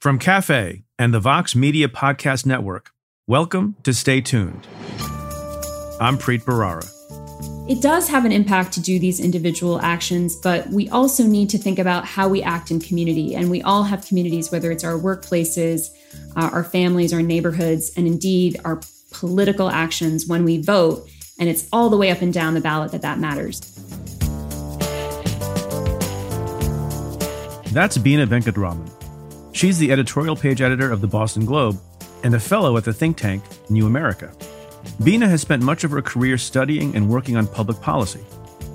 From Cafe and the Vox Media Podcast Network, welcome to Stay Tuned. I'm Preet Bharara. It does have an impact to do these individual actions, but we also need to think about how we act in community. And we all have communities, whether it's our workplaces, uh, our families, our neighborhoods, and indeed our political actions when we vote. And it's all the way up and down the ballot that that matters. That's Bina Venkataraman. She's the editorial page editor of the Boston Globe and a fellow at the think tank New America. Bina has spent much of her career studying and working on public policy.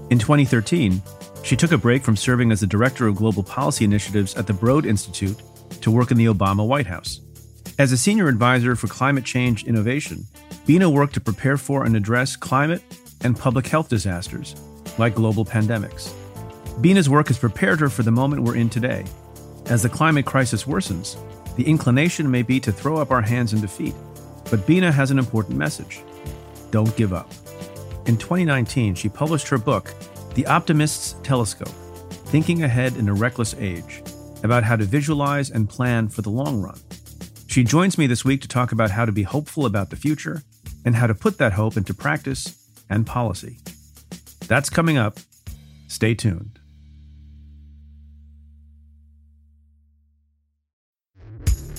In 2013, she took a break from serving as the director of global policy initiatives at the Broad Institute to work in the Obama White House. As a senior advisor for climate change innovation, Bina worked to prepare for and address climate and public health disasters, like global pandemics. Bina's work has prepared her for the moment we're in today as the climate crisis worsens, the inclination may be to throw up our hands in defeat. But Bina has an important message don't give up. In 2019, she published her book, The Optimist's Telescope Thinking Ahead in a Reckless Age, about how to visualize and plan for the long run. She joins me this week to talk about how to be hopeful about the future and how to put that hope into practice and policy. That's coming up. Stay tuned.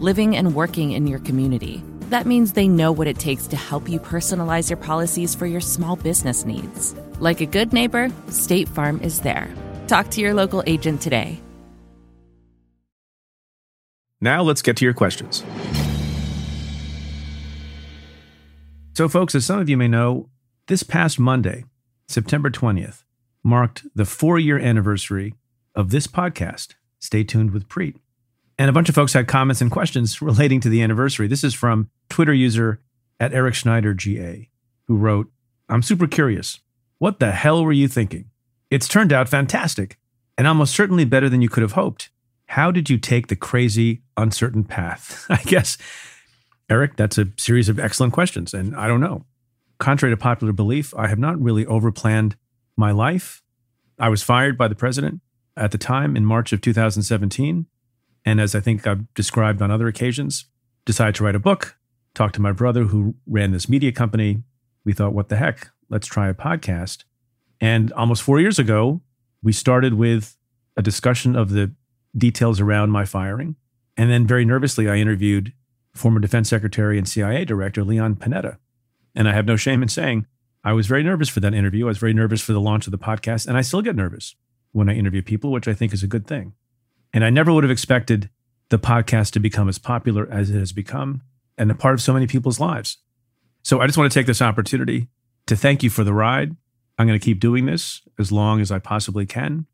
living and working in your community. That means they know what it takes to help you personalize your policies for your small business needs. Like a good neighbor, State Farm is there. Talk to your local agent today. Now let's get to your questions. So, folks, as some of you may know, this past Monday, September 20th, marked the four year anniversary of this podcast. Stay tuned with Preet. And a bunch of folks had comments and questions relating to the anniversary. This is from Twitter user at Eric Schneider GA, who wrote, I'm super curious. What the hell were you thinking? It's turned out fantastic and almost certainly better than you could have hoped. How did you take the crazy, uncertain path? I guess, Eric, that's a series of excellent questions. And I don't know. Contrary to popular belief, I have not really overplanned my life. I was fired by the president at the time in March of 2017. And as I think I've described on other occasions, decided to write a book, talked to my brother who ran this media company. We thought, what the heck? Let's try a podcast. And almost four years ago, we started with a discussion of the details around my firing. And then very nervously, I interviewed former defense secretary and CIA director Leon Panetta. And I have no shame in saying I was very nervous for that interview. I was very nervous for the launch of the podcast. And I still get nervous when I interview people, which I think is a good thing. And I never would have expected the podcast to become as popular as it has become and a part of so many people's lives. So I just want to take this opportunity to thank you for the ride. I'm going to keep doing this as long as I possibly can.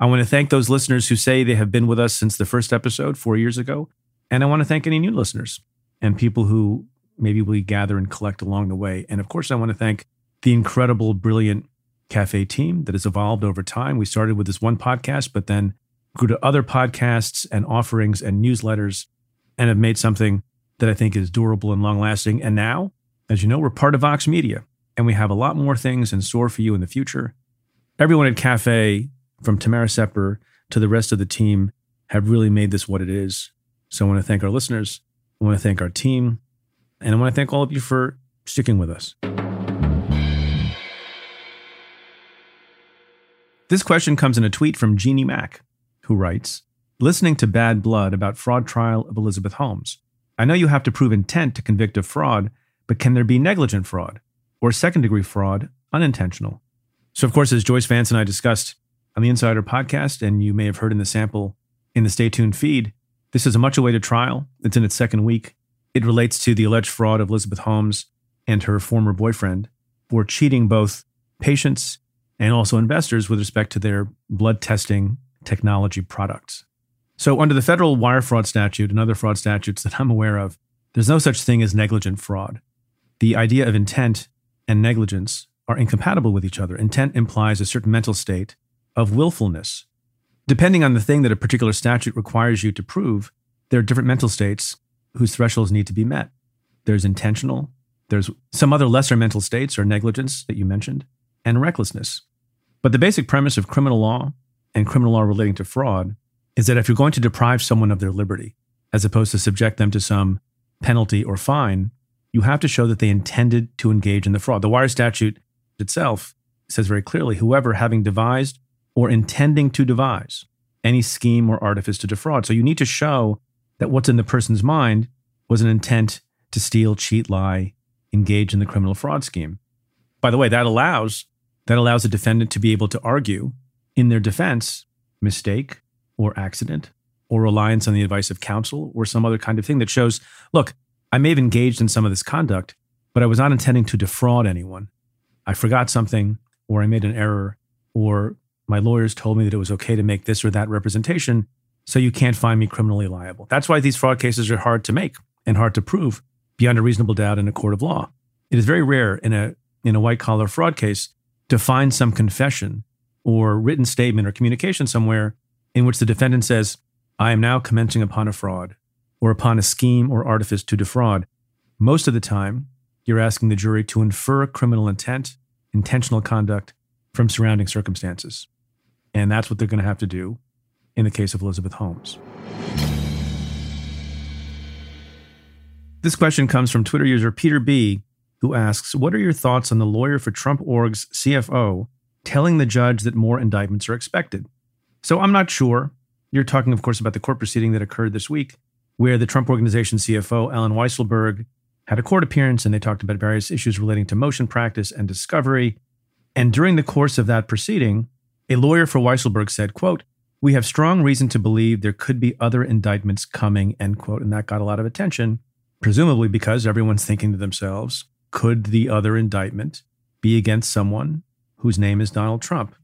I want to thank those listeners who say they have been with us since the first episode four years ago. And I want to thank any new listeners and people who maybe we gather and collect along the way. And of course, I want to thank the incredible, brilliant cafe team that has evolved over time. We started with this one podcast, but then grew to other podcasts and offerings and newsletters and have made something that I think is durable and long lasting. And now, as you know, we're part of Vox Media and we have a lot more things in store for you in the future. Everyone at Cafe, from Tamara Sepper to the rest of the team, have really made this what it is. So I want to thank our listeners. I want to thank our team. And I want to thank all of you for sticking with us. This question comes in a tweet from Jeannie Mack who writes Listening to Bad Blood about fraud trial of Elizabeth Holmes, I know you have to prove intent to convict of fraud, but can there be negligent fraud or second degree fraud, unintentional? So, of course, as Joyce Vance and I discussed on the Insider podcast, and you may have heard in the sample in the Stay Tuned feed, this is a much awaited trial. It's in its second week. It relates to the alleged fraud of Elizabeth Holmes and her former boyfriend for cheating both patients and also investors with respect to their blood testing technology products. So, under the federal wire fraud statute and other fraud statutes that I'm aware of, there's no such thing as negligent fraud. The idea of intent and negligence are incompatible with each other. Intent implies a certain mental state of willfulness. Depending on the thing that a particular statute requires you to prove, there are different mental states whose thresholds need to be met. There's intentional, there's some other lesser mental states or negligence that you mentioned, and recklessness. But the basic premise of criminal law and criminal law relating to fraud is that if you're going to deprive someone of their liberty, as opposed to subject them to some penalty or fine, you have to show that they intended to engage in the fraud. The wire statute itself says very clearly whoever having devised or intending to devise any scheme or artifice to defraud. So you need to show that what's in the person's mind was an intent to steal, cheat, lie, engage in the criminal fraud scheme. By the way, that allows that allows a defendant to be able to argue in their defense mistake or accident or reliance on the advice of counsel or some other kind of thing that shows, look, I may have engaged in some of this conduct, but I was not intending to defraud anyone. I forgot something or I made an error or my lawyers told me that it was okay to make this or that representation, so you can't find me criminally liable. That's why these fraud cases are hard to make and hard to prove beyond a reasonable doubt in a court of law. It is very rare in a in a white collar fraud case to find some confession or written statement or communication somewhere in which the defendant says, I am now commencing upon a fraud or upon a scheme or artifice to defraud. Most of the time, you're asking the jury to infer criminal intent, intentional conduct from surrounding circumstances. And that's what they're going to have to do in the case of Elizabeth Holmes. This question comes from Twitter user Peter B, who asks What are your thoughts on the lawyer for Trump Org's CFO telling the judge that more indictments are expected? So I'm not sure. You're talking, of course, about the court proceeding that occurred this week, where the Trump Organization CFO, Allen Weisselberg, had a court appearance and they talked about various issues relating to motion practice and discovery. And during the course of that proceeding, a lawyer for Weisselberg said, quote, we have strong reason to believe there could be other indictments coming, end quote. And that got a lot of attention, presumably because everyone's thinking to themselves, could the other indictment be against someone whose name is Donald Trump?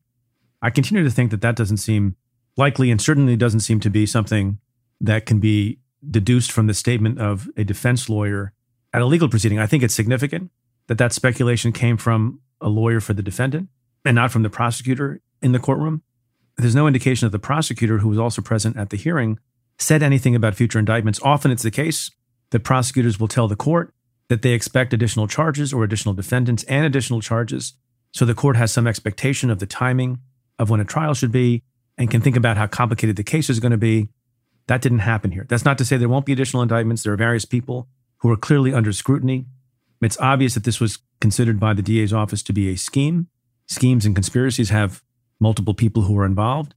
I continue to think that that doesn't seem likely and certainly doesn't seem to be something that can be deduced from the statement of a defense lawyer at a legal proceeding. I think it's significant that that speculation came from a lawyer for the defendant and not from the prosecutor in the courtroom. There's no indication that the prosecutor, who was also present at the hearing, said anything about future indictments. Often it's the case that prosecutors will tell the court that they expect additional charges or additional defendants and additional charges. So the court has some expectation of the timing of when a trial should be and can think about how complicated the case is going to be. That didn't happen here. That's not to say there won't be additional indictments. There are various people who are clearly under scrutiny. It's obvious that this was considered by the DA's office to be a scheme. Schemes and conspiracies have multiple people who are involved.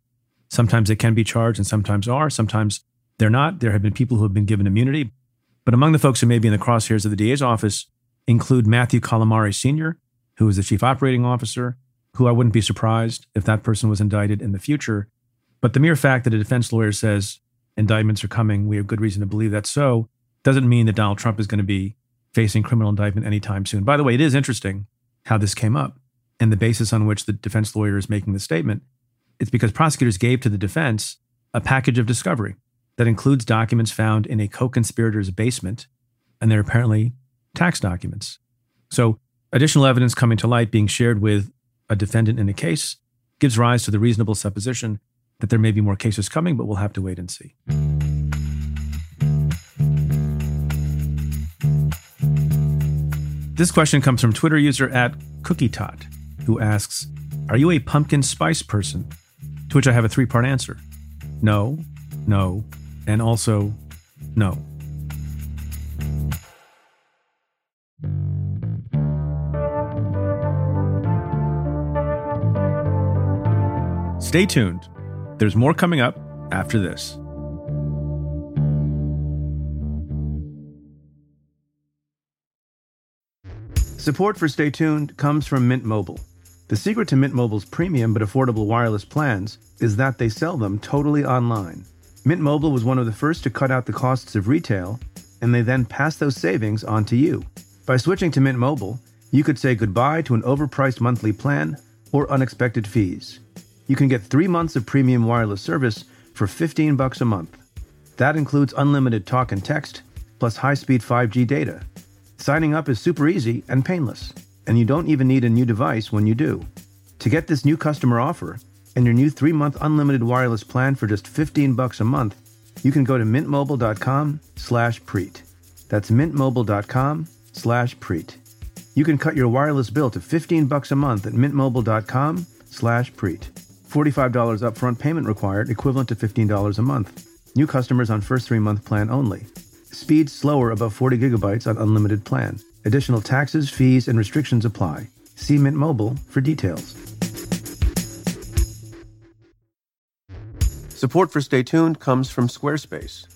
Sometimes they can be charged and sometimes are. Sometimes they're not. There have been people who have been given immunity. But among the folks who may be in the crosshairs of the DA's office include Matthew Calamari Sr., who is the chief operating officer, who I wouldn't be surprised if that person was indicted in the future. But the mere fact that a defense lawyer says indictments are coming, we have good reason to believe that's so, doesn't mean that Donald Trump is going to be facing criminal indictment anytime soon. By the way, it is interesting how this came up and the basis on which the defense lawyer is making the statement. It's because prosecutors gave to the defense a package of discovery that includes documents found in a co conspirator's basement, and they're apparently tax documents. So, additional evidence coming to light being shared with a defendant in a case gives rise to the reasonable supposition that there may be more cases coming, but we'll have to wait and see. This question comes from Twitter user at Cookie Tot, who asks, Are you a pumpkin spice person? To which I have a three part answer no, no, and also no. Stay tuned. There's more coming up after this. Support for Stay Tuned comes from Mint Mobile. The secret to Mint Mobile's premium but affordable wireless plans is that they sell them totally online. Mint Mobile was one of the first to cut out the costs of retail, and they then pass those savings on to you. By switching to Mint Mobile, you could say goodbye to an overpriced monthly plan or unexpected fees. You can get three months of premium wireless service for 15 bucks a month. That includes unlimited talk and text, plus high-speed 5G data. Signing up is super easy and painless, and you don't even need a new device when you do. To get this new customer offer and your new 3-month unlimited wireless plan for just 15 bucks a month, you can go to mintmobile.com slash preet. That's mintmobile.com slash preet. You can cut your wireless bill to 15 bucks a month at mintmobile.com/preet. $45 upfront payment required, equivalent to $15 a month. New customers on first 3-month plan only. Speed slower above 40 gigabytes on unlimited plan. Additional taxes, fees, and restrictions apply. See Mint Mobile for details. Support for Stay Tuned comes from Squarespace.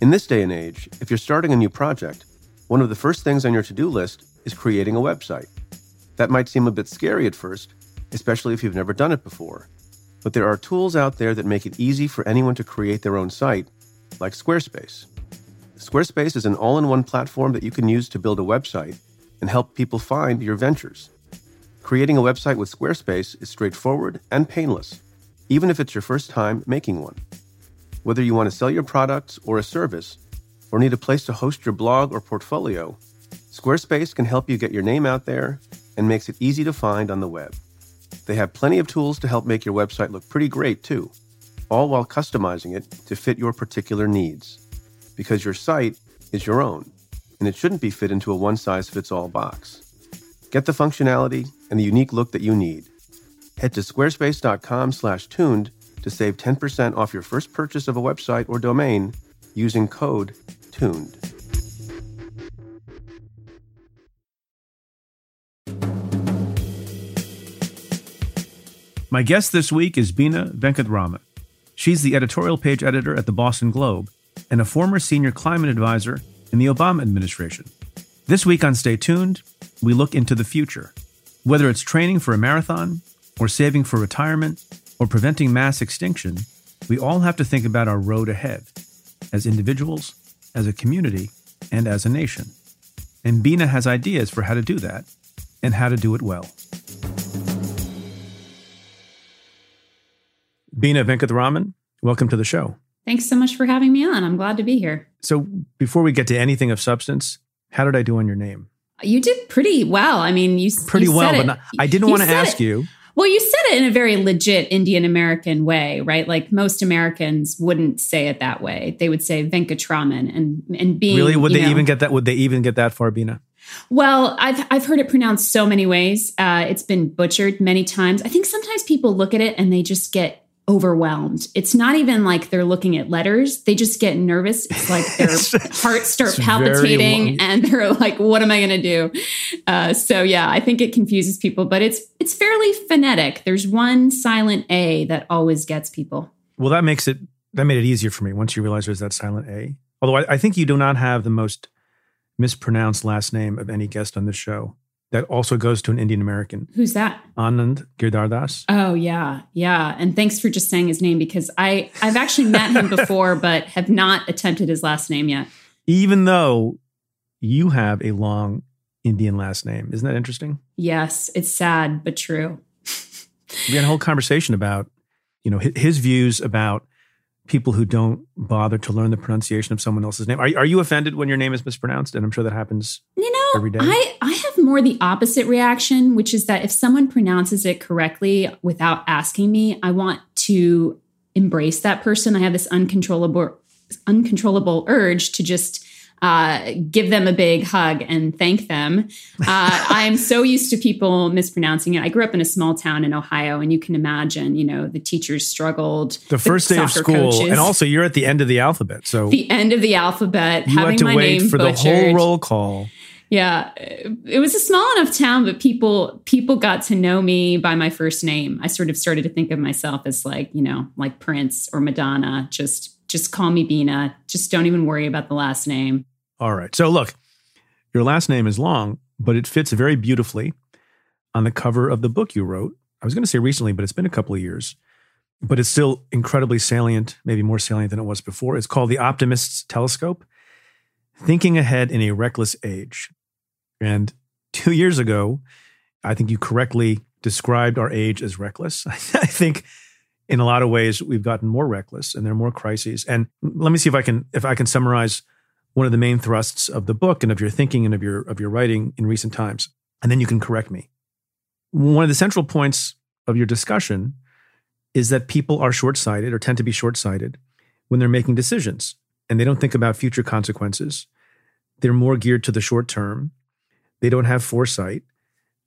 In this day and age, if you're starting a new project, one of the first things on your to do list is creating a website. That might seem a bit scary at first, especially if you've never done it before. But there are tools out there that make it easy for anyone to create their own site, like Squarespace. Squarespace is an all in one platform that you can use to build a website and help people find your ventures. Creating a website with Squarespace is straightforward and painless, even if it's your first time making one. Whether you want to sell your products or a service, or need a place to host your blog or portfolio, Squarespace can help you get your name out there and makes it easy to find on the web. They have plenty of tools to help make your website look pretty great, too, all while customizing it to fit your particular needs because your site is your own and it shouldn't be fit into a one size fits all box. Get the functionality and the unique look that you need. Head to squarespace.com/tuned to save 10% off your first purchase of a website or domain using code TUNED. My guest this week is Bina Venkataraman. She's the editorial page editor at the Boston Globe and a former senior climate advisor in the Obama administration. This week on Stay Tuned, we look into the future. Whether it's training for a marathon, or saving for retirement, or preventing mass extinction, we all have to think about our road ahead as individuals, as a community, and as a nation. And Bina has ideas for how to do that and how to do it well. Bina Venkataraman, welcome to the show. Thanks so much for having me on. I'm glad to be here. So, before we get to anything of substance, how did I do on your name? You did pretty well. I mean, you pretty you well, but not, I didn't want to ask it. you. Well, you said it in a very legit Indian American way, right? Like most Americans wouldn't say it that way. They would say Venkatraman and and being Really, would they know- even get that? Would they even get that far, Bina? Well, I've I've heard it pronounced so many ways. Uh, it's been butchered many times. I think sometimes people look at it and they just get overwhelmed. It's not even like they're looking at letters; they just get nervous. It's like their hearts start palpitating, and they're like, "What am I going to do?" Uh, so yeah, I think it confuses people, but it's it's fairly phonetic. There's one silent a that always gets people. Well, that makes it that made it easier for me once you realize there's that silent A. Although I, I think you do not have the most mispronounced last name of any guest on this show. That also goes to an Indian American, Who's that? Anand Giridharadas. Oh yeah, yeah. And thanks for just saying his name because I I've actually met him before, but have not attempted his last name yet. Even though you have a long Indian last name, isn't that interesting? Yes, it's sad but true. We had a whole conversation about, you know, hi- his views about people who don't bother to learn the pronunciation of someone else's name. Are, are you offended when your name is mispronounced? And I'm sure that happens. You know, Every day? I I have more the opposite reaction, which is that if someone pronounces it correctly without asking me, I want to embrace that person. I have this uncontrollable uncontrollable urge to just uh, give them a big hug and thank them. Uh, I'm so used to people mispronouncing it. I grew up in a small town in Ohio, and you can imagine, you know, the teachers struggled. The first day of school, coaches, and also you're at the end of the alphabet, so the end of the alphabet, you having had to my wait name for the whole roll call. Yeah, it was a small enough town, but people people got to know me by my first name. I sort of started to think of myself as like you know like Prince or Madonna. Just just call me Bina. Just don't even worry about the last name. All right. So look, your last name is long, but it fits very beautifully on the cover of the book you wrote. I was going to say recently, but it's been a couple of years. But it's still incredibly salient, maybe more salient than it was before. It's called The Optimist's Telescope Thinking Ahead in a Reckless Age. And two years ago, I think you correctly described our age as reckless. I think in a lot of ways we've gotten more reckless and there are more crises. And let me see if I can if I can summarize one of the main thrusts of the book and of your thinking and of your of your writing in recent times. And then you can correct me. One of the central points of your discussion is that people are short-sighted or tend to be short-sighted when they're making decisions and they don't think about future consequences. They're more geared to the short term. They don't have foresight.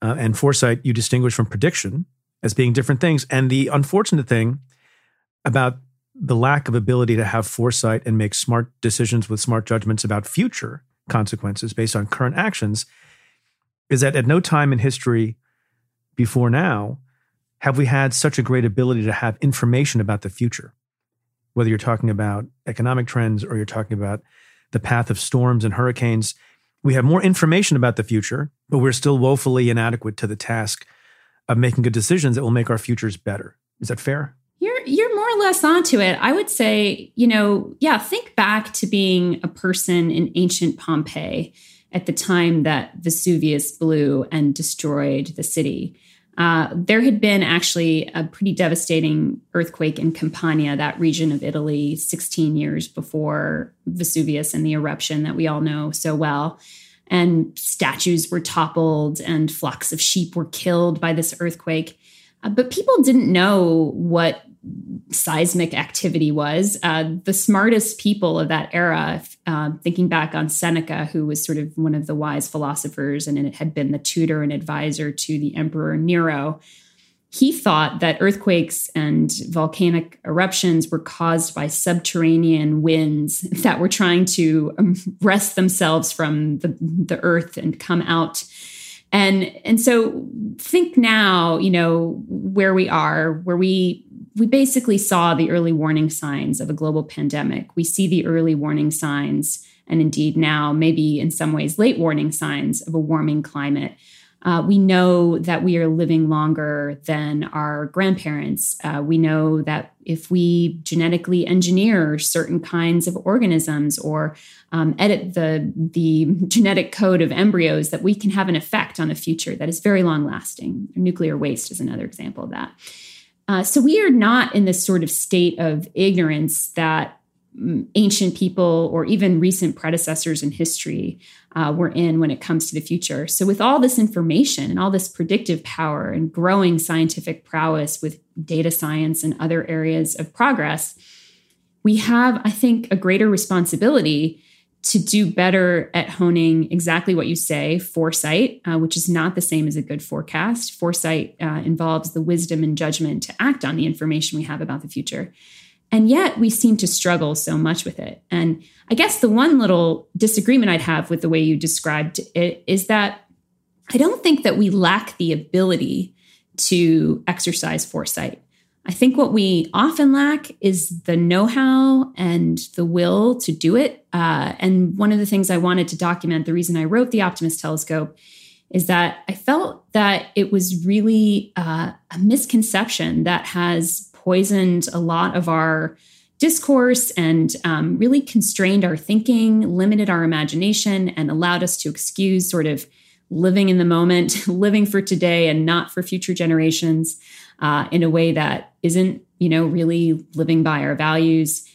Uh, and foresight you distinguish from prediction as being different things. And the unfortunate thing about the lack of ability to have foresight and make smart decisions with smart judgments about future consequences based on current actions is that at no time in history before now have we had such a great ability to have information about the future. Whether you're talking about economic trends or you're talking about the path of storms and hurricanes, we have more information about the future, but we're still woefully inadequate to the task of making good decisions that will make our futures better. Is that fair? You're you're more or less onto it. I would say, you know, yeah, think back to being a person in ancient Pompeii at the time that Vesuvius blew and destroyed the city. Uh, there had been actually a pretty devastating earthquake in Campania, that region of Italy, 16 years before Vesuvius and the eruption that we all know so well and statues were toppled and flocks of sheep were killed by this earthquake. Uh, but people didn't know what seismic activity was. Uh, the smartest people of that era, uh, thinking back on Seneca, who was sort of one of the wise philosophers and it had been the tutor and advisor to the Emperor Nero, he thought that earthquakes and volcanic eruptions were caused by subterranean winds that were trying to um, wrest themselves from the, the earth and come out. And, and so think now, you know, where we are, where we we basically saw the early warning signs of a global pandemic. We see the early warning signs, and indeed now, maybe in some ways, late warning signs of a warming climate. Uh, we know that we are living longer than our grandparents. Uh, we know that if we genetically engineer certain kinds of organisms or um, edit the, the genetic code of embryos, that we can have an effect on the future that is very long lasting. Nuclear waste is another example of that. Uh, so we are not in this sort of state of ignorance that ancient people or even recent predecessors in history uh, were in when it comes to the future. So, with all this information and all this predictive power and growing scientific prowess with data science and other areas of progress, we have, I think, a greater responsibility to do better at honing exactly what you say foresight, uh, which is not the same as a good forecast. Foresight uh, involves the wisdom and judgment to act on the information we have about the future. And yet we seem to struggle so much with it. And I guess the one little disagreement I'd have with the way you described it is that I don't think that we lack the ability to exercise foresight. I think what we often lack is the know how and the will to do it. Uh, and one of the things I wanted to document, the reason I wrote The Optimist Telescope, is that I felt that it was really uh, a misconception that has poisoned a lot of our discourse and um, really constrained our thinking, limited our imagination, and allowed us to excuse sort of living in the moment, living for today and not for future generations uh, in a way that isn't, you know, really living by our values.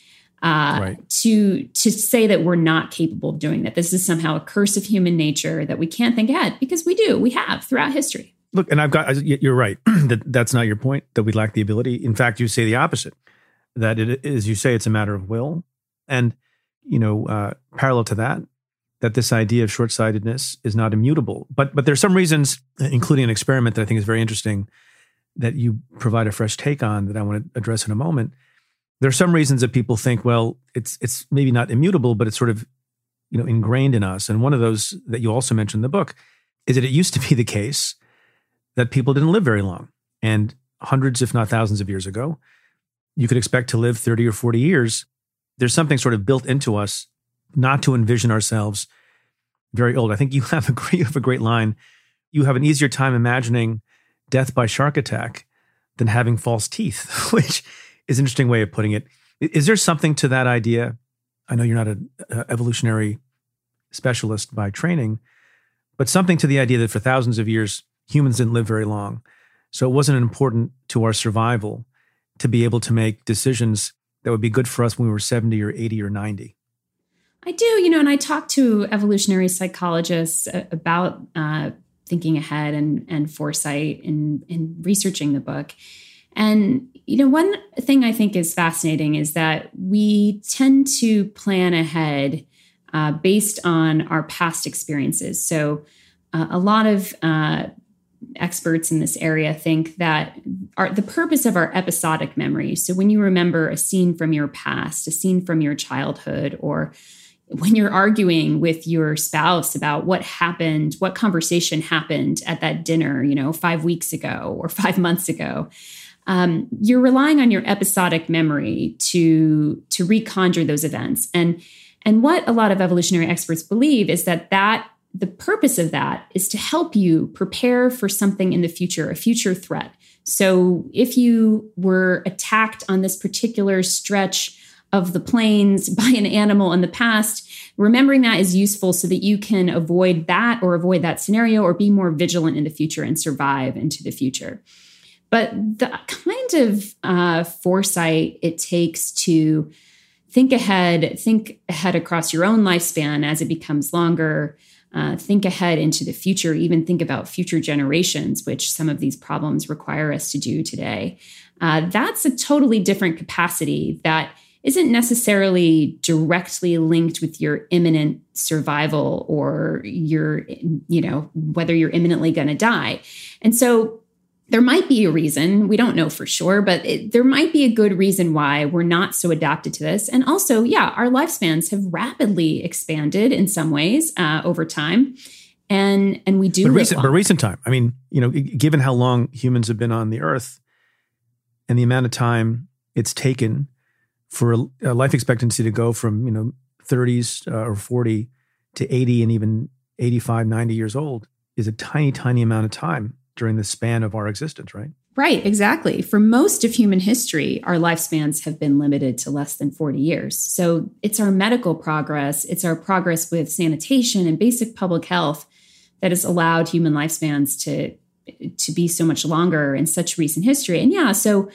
Uh, right. To to say that we're not capable of doing that, this is somehow a curse of human nature that we can't think ahead because we do, we have throughout history. Look, and I've got, you're right. that that's not your point, that we lack the ability. In fact, you say the opposite, that it is, you say it's a matter of will. And, you know, uh, parallel to that, that this idea of short sightedness is not immutable. But, but there's some reasons, including an experiment that I think is very interesting, that you provide a fresh take on that I want to address in a moment. There are some reasons that people think, well, it's it's maybe not immutable, but it's sort of you know ingrained in us. And one of those that you also mentioned in the book is that it used to be the case that people didn't live very long. And hundreds, if not thousands of years ago, you could expect to live 30 or 40 years. There's something sort of built into us not to envision ourselves very old. I think you have a great, you have a great line. You have an easier time imagining death by shark attack than having false teeth, which is an interesting way of putting it. Is there something to that idea? I know you're not an evolutionary specialist by training, but something to the idea that for thousands of years, humans didn't live very long. So it wasn't important to our survival to be able to make decisions that would be good for us when we were 70 or 80 or 90. I do, you know, and I talk to evolutionary psychologists about uh, thinking ahead and, and foresight in, in researching the book. And, you know, one thing I think is fascinating is that we tend to plan ahead uh, based on our past experiences. So, uh, a lot of uh, experts in this area think that our, the purpose of our episodic memory, so when you remember a scene from your past, a scene from your childhood, or when you're arguing with your spouse about what happened, what conversation happened at that dinner, you know, five weeks ago or five months ago, um, you're relying on your episodic memory to to reconjure those events. And and what a lot of evolutionary experts believe is that that the purpose of that is to help you prepare for something in the future, a future threat. So if you were attacked on this particular stretch of the plains by an animal in the past, remembering that is useful so that you can avoid that or avoid that scenario or be more vigilant in the future and survive into the future. But the kind of uh, foresight it takes to think ahead, think ahead across your own lifespan as it becomes longer, uh, think ahead into the future, even think about future generations, which some of these problems require us to do today. Uh, that's a totally different capacity that isn't necessarily directly linked with your imminent survival or your, you know, whether you're imminently going to die. And so there might be a reason. We don't know for sure but it, there might be a good reason why we're not so adapted to this. And also yeah our lifespans have rapidly expanded in some ways uh, over time. And and we do but recent, but recent time i mean you know given how long humans have been on the earth and the amount of time it's taken for a life expectancy to go from you know 30s uh, or 40 to 80 and even 85 90 years old is a tiny tiny amount of time during the span of our existence, right? Right, exactly. For most of human history, our lifespans have been limited to less than 40 years. So it's our medical progress, it's our progress with sanitation and basic public health that has allowed human lifespans to to be so much longer in such recent history. And yeah, so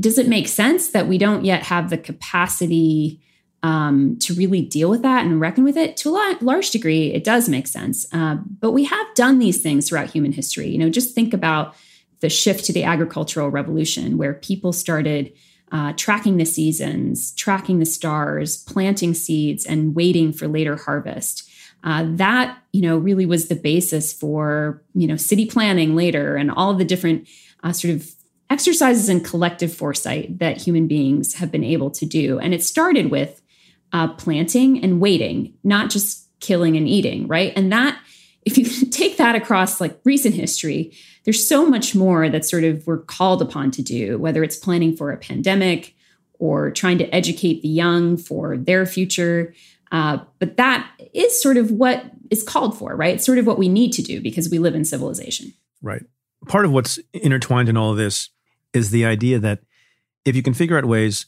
does it make sense that we don't yet have the capacity um, to really deal with that and reckon with it. To a large degree it does make sense. Uh, but we have done these things throughout human history. You know just think about the shift to the agricultural revolution where people started uh, tracking the seasons tracking the stars planting seeds and waiting for later harvest. Uh, that you know really was the basis for you know city planning later and all the different uh, sort of exercises in collective foresight that human beings have been able to do. And it started with uh, planting and waiting, not just killing and eating, right? And that, if you take that across like recent history, there's so much more that sort of we're called upon to do, whether it's planning for a pandemic or trying to educate the young for their future. Uh, but that is sort of what is called for, right? It's sort of what we need to do because we live in civilization. Right. Part of what's intertwined in all of this is the idea that if you can figure out ways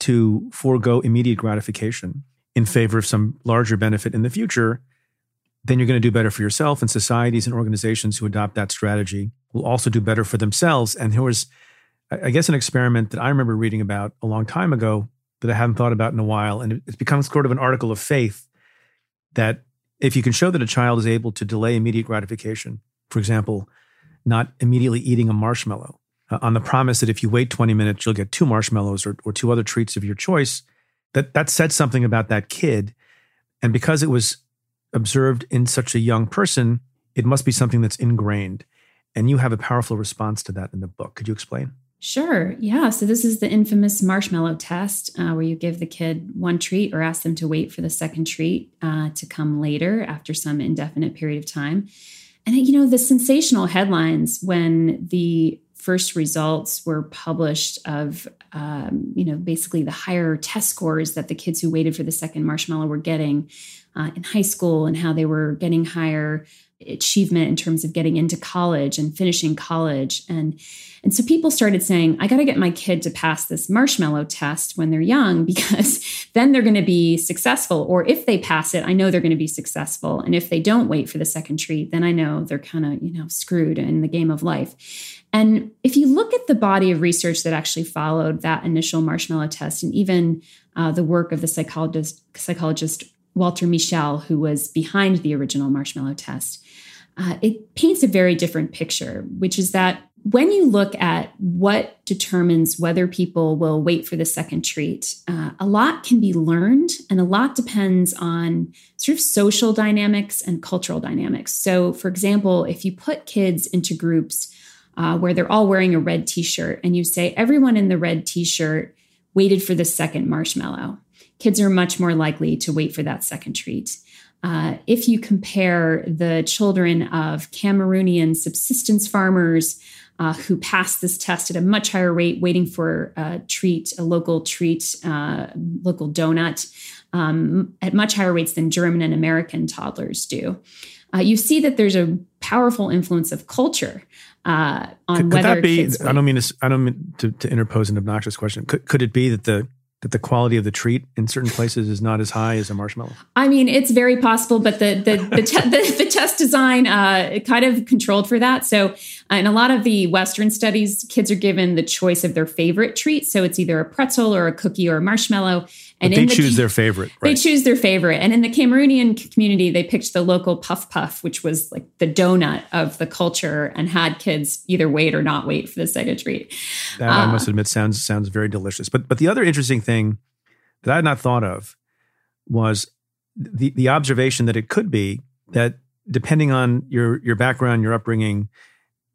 to forego immediate gratification in favor of some larger benefit in the future, then you're going to do better for yourself. And societies and organizations who adopt that strategy will also do better for themselves. And there was, I guess, an experiment that I remember reading about a long time ago that I haven't thought about in a while. And it becomes sort of an article of faith that if you can show that a child is able to delay immediate gratification, for example, not immediately eating a marshmallow, uh, on the promise that if you wait 20 minutes, you'll get two marshmallows or, or two other treats of your choice, that, that said something about that kid. And because it was observed in such a young person, it must be something that's ingrained. And you have a powerful response to that in the book. Could you explain? Sure. Yeah. So, this is the infamous marshmallow test uh, where you give the kid one treat or ask them to wait for the second treat uh, to come later after some indefinite period of time. And, you know, the sensational headlines when the first results were published of um, you know basically the higher test scores that the kids who waited for the second marshmallow were getting uh, in high school and how they were getting higher achievement in terms of getting into college and finishing college. And and so people started saying i got to get my kid to pass this marshmallow test when they're young because then they're going to be successful. Or if they pass it i know they're going to be successful. And if they don't wait for the second treat then i know they're kind of you know screwed in the game of life. And if you look at the body of research that actually followed that initial marshmallow test and even uh, the work of the psychologist psychologist Walter Mischel, who was behind the original marshmallow test, uh, it paints a very different picture, which is that when you look at what determines whether people will wait for the second treat, uh, a lot can be learned and a lot depends on sort of social dynamics and cultural dynamics. So, for example, if you put kids into groups uh, where they're all wearing a red t shirt and you say everyone in the red t shirt waited for the second marshmallow, kids are much more likely to wait for that second treat. Uh, if you compare the children of Cameroonian subsistence farmers uh, who passed this test at a much higher rate, waiting for a treat, a local treat, uh, local donut, um, at much higher rates than German and American toddlers do, uh, you see that there's a powerful influence of culture uh, on could, could whether that be. I don't mean to, I don't mean to, to interpose an obnoxious question. Could, could it be that the that the quality of the treat in certain places is not as high as a marshmallow? I mean, it's very possible, but the the the, te- the, the, test design uh, kind of controlled for that. So, uh, in a lot of the Western studies, kids are given the choice of their favorite treat. So it's either a pretzel or a cookie or a marshmallow, and they the, choose their favorite. Right? They choose their favorite. And in the Cameroonian community, they picked the local puff puff, which was like the donut of the culture, and had kids either wait or not wait for the second treat. That uh, I must admit sounds sounds very delicious. But but the other interesting thing that I had not thought of was the the observation that it could be that depending on your your background, your upbringing,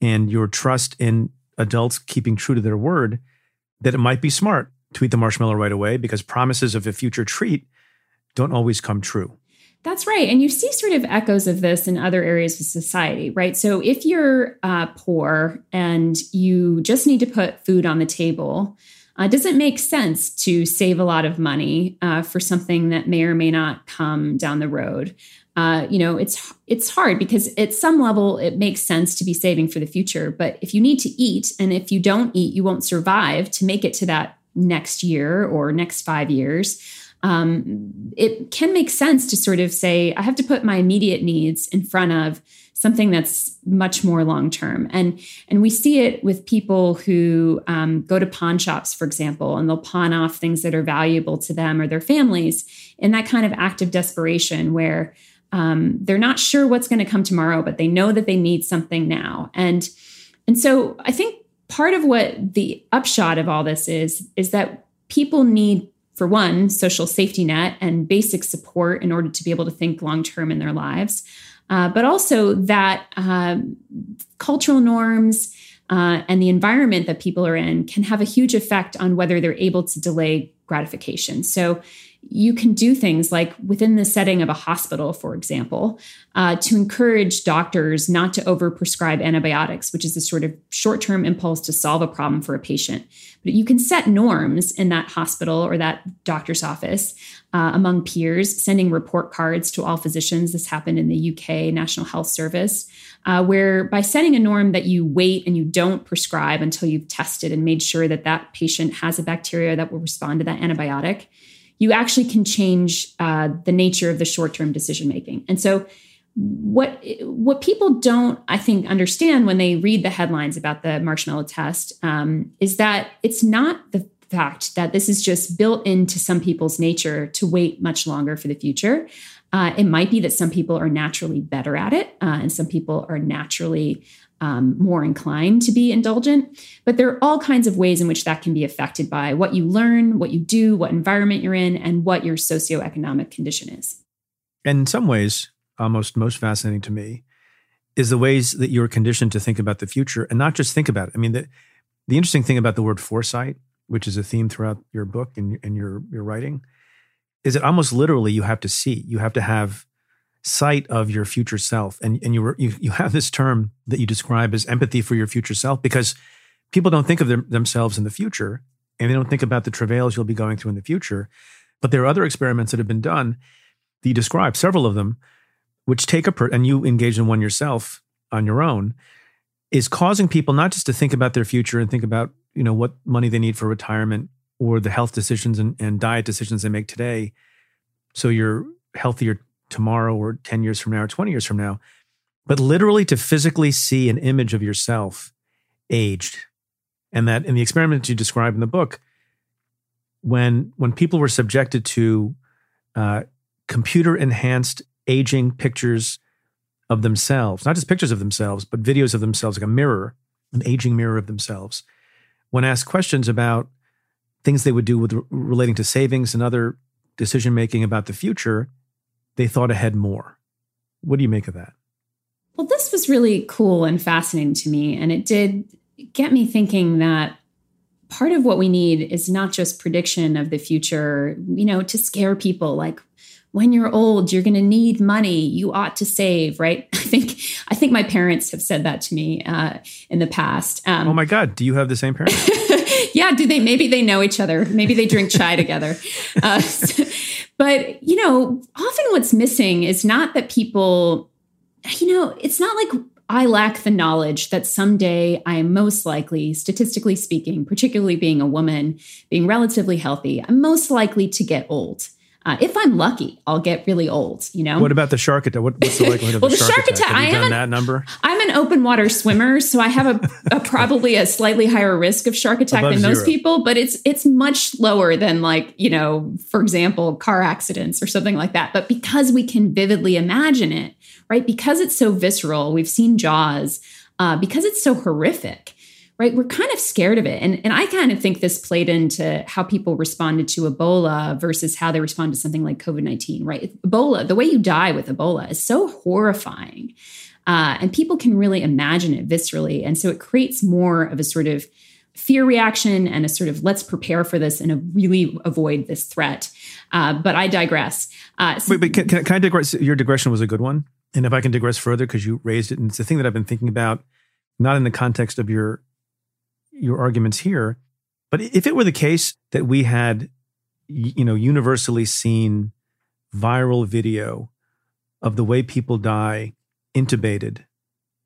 and your trust in adults keeping true to their word, that it might be smart to eat the marshmallow right away because promises of a future treat don't always come true. That's right. And you see sort of echoes of this in other areas of society, right? So if you're uh, poor and you just need to put food on the table, uh, does it make sense to save a lot of money uh, for something that may or may not come down the road? Uh, you know, it's it's hard because at some level it makes sense to be saving for the future. But if you need to eat, and if you don't eat, you won't survive to make it to that next year or next five years, um, it can make sense to sort of say, I have to put my immediate needs in front of something that's much more long term. And and we see it with people who um, go to pawn shops, for example, and they'll pawn off things that are valuable to them or their families in that kind of act of desperation where um, they're not sure what's going to come tomorrow, but they know that they need something now. And and so I think part of what the upshot of all this is is that people need for one social safety net and basic support in order to be able to think long term in their lives. Uh, but also that um, cultural norms uh, and the environment that people are in can have a huge effect on whether they're able to delay gratification. So you can do things like within the setting of a hospital, for example, uh, to encourage doctors not to overprescribe antibiotics, which is a sort of short term impulse to solve a problem for a patient. But you can set norms in that hospital or that doctor's office uh, among peers, sending report cards to all physicians. This happened in the UK National Health Service, uh, where by setting a norm that you wait and you don't prescribe until you've tested and made sure that that patient has a bacteria that will respond to that antibiotic you actually can change uh, the nature of the short-term decision making. And so what what people don't i think understand when they read the headlines about the marshmallow test um, is that it's not the fact that this is just built into some people's nature to wait much longer for the future uh, it might be that some people are naturally better at it uh, and some people are naturally um, more inclined to be indulgent. But there are all kinds of ways in which that can be affected by what you learn, what you do, what environment you're in, and what your socioeconomic condition is. And in some ways, almost most fascinating to me is the ways that you're conditioned to think about the future and not just think about it. I mean, the, the interesting thing about the word foresight, which is a theme throughout your book and, and your, your writing, is that almost literally you have to see, you have to have sight of your future self. And, and you, you, you have this term that you describe as empathy for your future self because people don't think of them, themselves in the future and they don't think about the travails you'll be going through in the future. But there are other experiments that have been done that you describe, several of them, which take a per and you engage in one yourself on your own, is causing people not just to think about their future and think about you know what money they need for retirement or the health decisions and, and diet decisions they make today, so you're healthier tomorrow or 10 years from now or 20 years from now, but literally to physically see an image of yourself aged. And that in the experiment you describe in the book, when when people were subjected to uh, computer enhanced aging pictures of themselves, not just pictures of themselves, but videos of themselves, like a mirror, an aging mirror of themselves. When asked questions about things they would do with relating to savings and other decision making about the future, they thought ahead more. What do you make of that? Well, this was really cool and fascinating to me. And it did get me thinking that part of what we need is not just prediction of the future, you know, to scare people like, when you're old you're going to need money you ought to save right i think i think my parents have said that to me uh, in the past um, oh my god do you have the same parents yeah do they maybe they know each other maybe they drink chai together uh, but you know often what's missing is not that people you know it's not like I lack the knowledge that someday I am most likely, statistically speaking, particularly being a woman, being relatively healthy, I'm most likely to get old. Uh, if I'm lucky, I'll get really old. You know. What about the shark attack? What, what's the likelihood of well, the shark, shark attack? attack? Have you I done an, that number? I'm an open water swimmer, so I have a, a probably a slightly higher risk of shark attack Above than most zero. people, but it's it's much lower than like you know, for example, car accidents or something like that. But because we can vividly imagine it, right? Because it's so visceral, we've seen Jaws. Uh, because it's so horrific right? We're kind of scared of it. And, and I kind of think this played into how people responded to Ebola versus how they respond to something like COVID 19, right? Ebola, the way you die with Ebola is so horrifying. Uh, and people can really imagine it viscerally. And so it creates more of a sort of fear reaction and a sort of let's prepare for this and a really avoid this threat. Uh, but I digress. Uh, so- wait, wait can, can, I digress? Your digression was a good one. And if I can digress further, because you raised it, and it's the thing that I've been thinking about, not in the context of your your arguments here. But if it were the case that we had, you know, universally seen viral video of the way people die intubated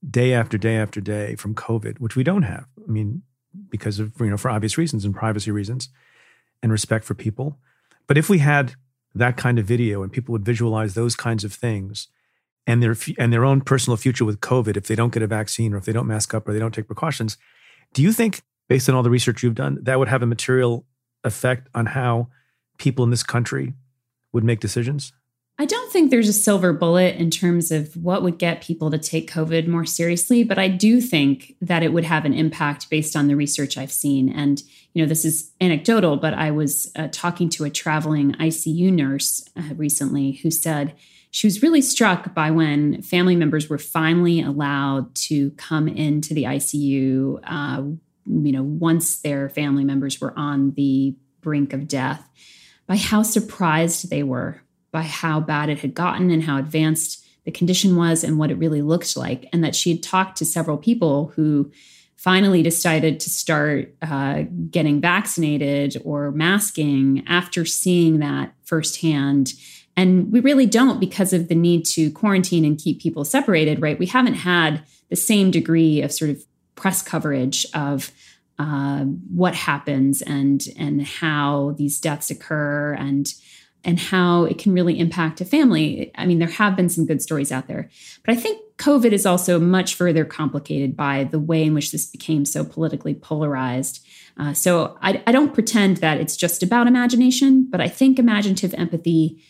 day after day after day from COVID, which we don't have. I mean, because of, you know, for obvious reasons and privacy reasons and respect for people. But if we had that kind of video and people would visualize those kinds of things and their and their own personal future with COVID if they don't get a vaccine or if they don't mask up or they don't take precautions, do you think, based on all the research you've done, that would have a material effect on how people in this country would make decisions? I don't think there's a silver bullet in terms of what would get people to take COVID more seriously, but I do think that it would have an impact based on the research I've seen. And, you know, this is anecdotal, but I was uh, talking to a traveling ICU nurse uh, recently who said, she was really struck by when family members were finally allowed to come into the ICU, uh, you know, once their family members were on the brink of death, by how surprised they were by how bad it had gotten and how advanced the condition was and what it really looked like. And that she had talked to several people who finally decided to start uh, getting vaccinated or masking after seeing that firsthand and we really don't because of the need to quarantine and keep people separated, right? We haven't had the same degree of sort of press coverage of uh, what happens and and how these deaths occur and and how it can really impact a family. I mean, there have been some good stories out there, but I think COVID is also much further complicated by the way in which this became so politically polarized. Uh, so I, I don't pretend that it's just about imagination, but I think imaginative empathy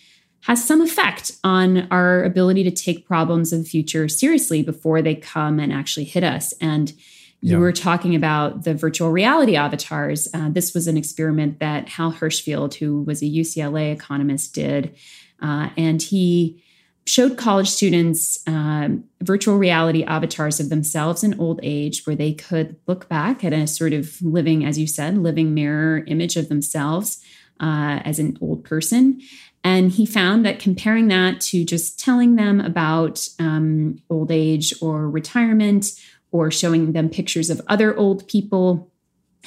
has some effect on our ability to take problems of the future seriously before they come and actually hit us. And you yeah. were talking about the virtual reality avatars. Uh, this was an experiment that Hal Hershfield, who was a UCLA economist, did. Uh, and he showed college students um, virtual reality avatars of themselves in old age, where they could look back at a sort of living, as you said, living mirror image of themselves uh, as an old person. And he found that comparing that to just telling them about um, old age or retirement or showing them pictures of other old people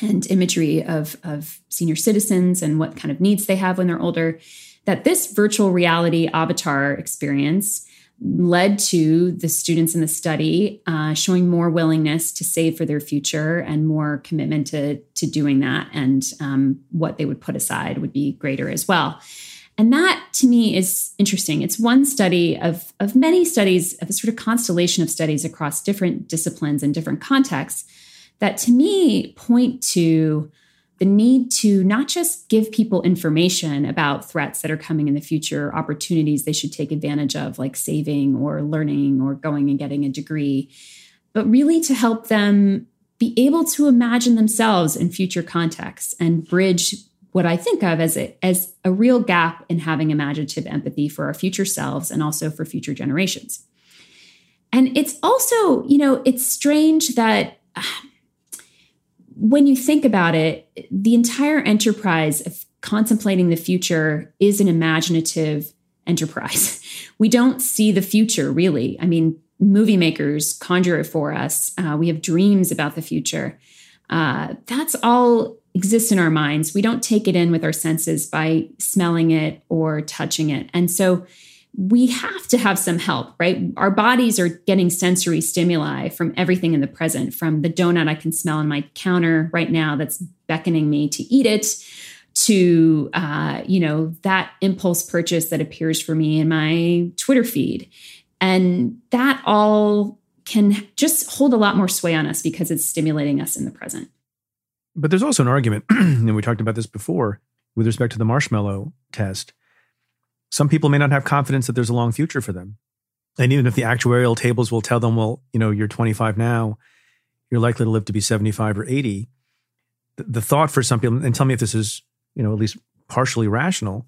and imagery of, of senior citizens and what kind of needs they have when they're older, that this virtual reality avatar experience led to the students in the study uh, showing more willingness to save for their future and more commitment to, to doing that. And um, what they would put aside would be greater as well. And that to me is interesting. It's one study of, of many studies, of a sort of constellation of studies across different disciplines and different contexts that to me point to the need to not just give people information about threats that are coming in the future, opportunities they should take advantage of, like saving or learning or going and getting a degree, but really to help them be able to imagine themselves in future contexts and bridge what I think of as a, as a real gap in having imaginative empathy for our future selves and also for future generations. And it's also, you know, it's strange that when you think about it, the entire enterprise of contemplating the future is an imaginative enterprise. We don't see the future really. I mean, movie makers conjure it for us. Uh, we have dreams about the future. Uh, that's all exists in our minds. We don't take it in with our senses by smelling it or touching it. And so we have to have some help, right? Our bodies are getting sensory stimuli from everything in the present, from the donut I can smell on my counter right now that's beckoning me to eat it, to uh, you know that impulse purchase that appears for me in my Twitter feed, and that all can just hold a lot more sway on us because it's stimulating us in the present. But there's also an argument, and we talked about this before, with respect to the marshmallow test some people may not have confidence that there's a long future for them. And even if the actuarial tables will tell them, well, you know, you're 25 now, you're likely to live to be 75 or 80. The, thought for some people, and tell me if this is, you know, at least partially rational,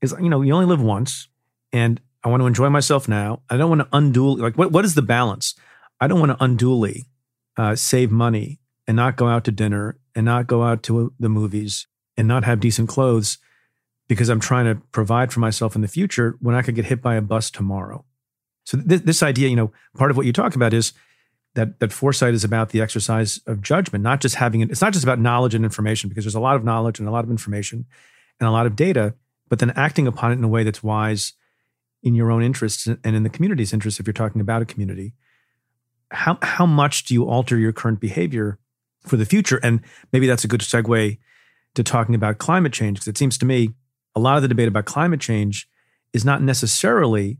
is, you know, you only live once and I want to enjoy myself now. I don't want to unduly, like, what, what is the balance? I don't want to unduly uh, save money and not go out to dinner and not go out to the movies and not have decent clothes because I'm trying to provide for myself in the future when I could get hit by a bus tomorrow. So th- this idea, you know, part of what you talk about is that that foresight is about the exercise of judgment, not just having it. It's not just about knowledge and information because there's a lot of knowledge and a lot of information and a lot of data, but then acting upon it in a way that's wise in your own interests and in the community's interests. If you're talking about a community, how how much do you alter your current behavior for the future? And maybe that's a good segue to talking about climate change because it seems to me a lot of the debate about climate change is not necessarily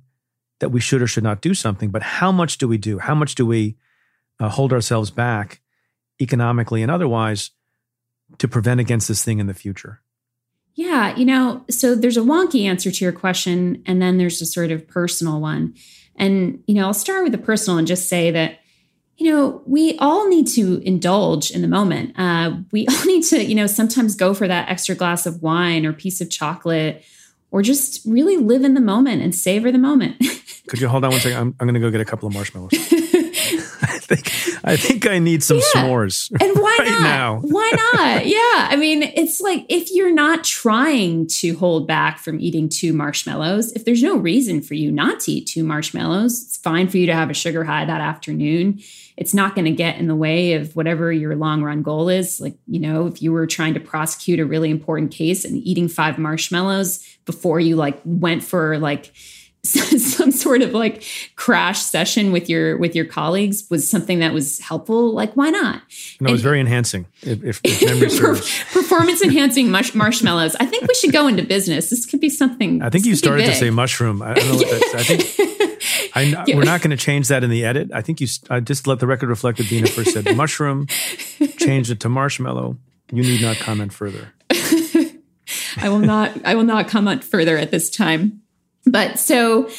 that we should or should not do something, but how much do we do? How much do we uh, hold ourselves back economically and otherwise to prevent against this thing in the future? Yeah, you know, so there's a wonky answer to your question, and then there's a sort of personal one. And, you know, I'll start with the personal and just say that you know, we all need to indulge in the moment. Uh, we all need to, you know, sometimes go for that extra glass of wine or piece of chocolate or just really live in the moment and savor the moment. Could you hold on one second? I'm, I'm going to go get a couple of marshmallows. I think I think I need some yeah. s'mores. And why right not? Now. why not? Yeah. I mean, it's like if you're not trying to hold back from eating two marshmallows, if there's no reason for you not to eat two marshmallows, it's fine for you to have a sugar high that afternoon it's not going to get in the way of whatever your long run goal is. Like, you know, if you were trying to prosecute a really important case and eating five marshmallows before you like went for like some sort of like crash session with your with your colleagues was something that was helpful like why not no it was very enhancing if, if, if memory serves performance enhancing mush- marshmallows i think we should go into business this could be something i think you started to say mushroom i don't know what that's i think I, yeah. We're not going to change that in the edit. I think you I just let the record reflect that Bina first said mushroom, changed it to marshmallow. You need not comment further. I will not. I will not comment further at this time. But so,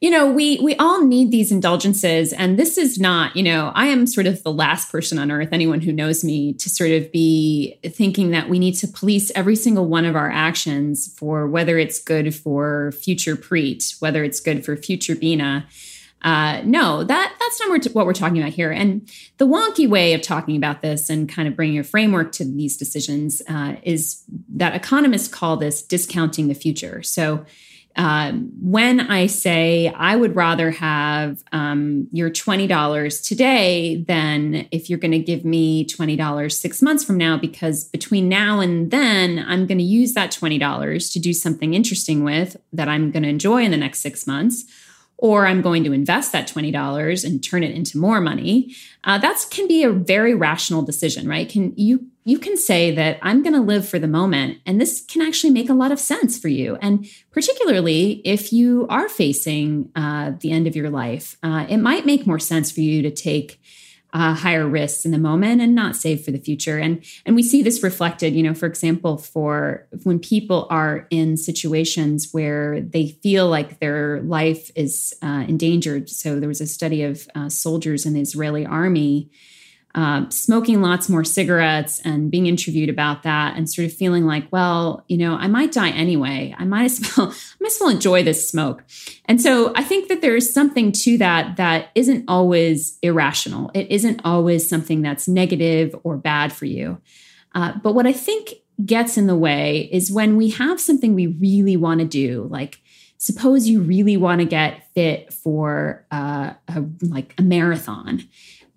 you know, we we all need these indulgences, and this is not. You know, I am sort of the last person on earth, anyone who knows me, to sort of be thinking that we need to police every single one of our actions for whether it's good for future Preet, whether it's good for future Bina uh, no, that that's not what we're talking about here. And the wonky way of talking about this and kind of bringing a framework to these decisions uh, is that economists call this discounting the future. So um, when I say I would rather have um, your $20 today than if you're going to give me $20 six months from now, because between now and then, I'm going to use that $20 to do something interesting with that I'm going to enjoy in the next six months or I'm going to invest that $20 and turn it into more money. Uh, that can be a very rational decision, right? Can you you can say that I'm going to live for the moment, and this can actually make a lot of sense for you. And particularly if you are facing uh, the end of your life, uh, it might make more sense for you to take uh, higher risks in the moment and not save for the future. And and we see this reflected, you know, for example, for when people are in situations where they feel like their life is uh, endangered. So there was a study of uh, soldiers in the Israeli army uh, smoking lots more cigarettes and being interviewed about that and sort of feeling like, well, you know, I might die anyway. I might as well, I might as well enjoy this smoke. And so I think that there is something to that that isn't always irrational. It isn't always something that's negative or bad for you. Uh, but what I think gets in the way is when we have something we really want to do, like suppose you really want to get fit for uh, a, like a marathon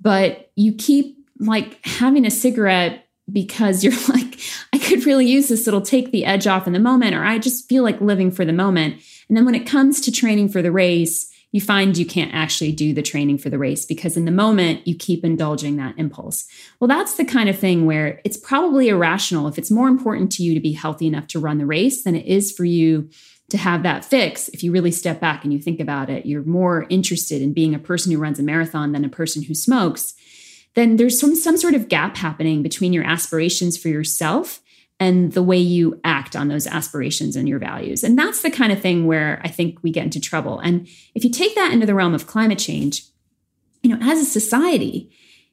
but you keep like having a cigarette because you're like, I could really use this. It'll take the edge off in the moment, or I just feel like living for the moment. And then when it comes to training for the race, you find you can't actually do the training for the race because in the moment you keep indulging that impulse. Well, that's the kind of thing where it's probably irrational. If it's more important to you to be healthy enough to run the race than it is for you to have that fix, if you really step back and you think about it, you're more interested in being a person who runs a marathon than a person who smokes, then there's some, some sort of gap happening between your aspirations for yourself and the way you act on those aspirations and your values. And that's the kind of thing where I think we get into trouble. And if you take that into the realm of climate change, you know, as a society,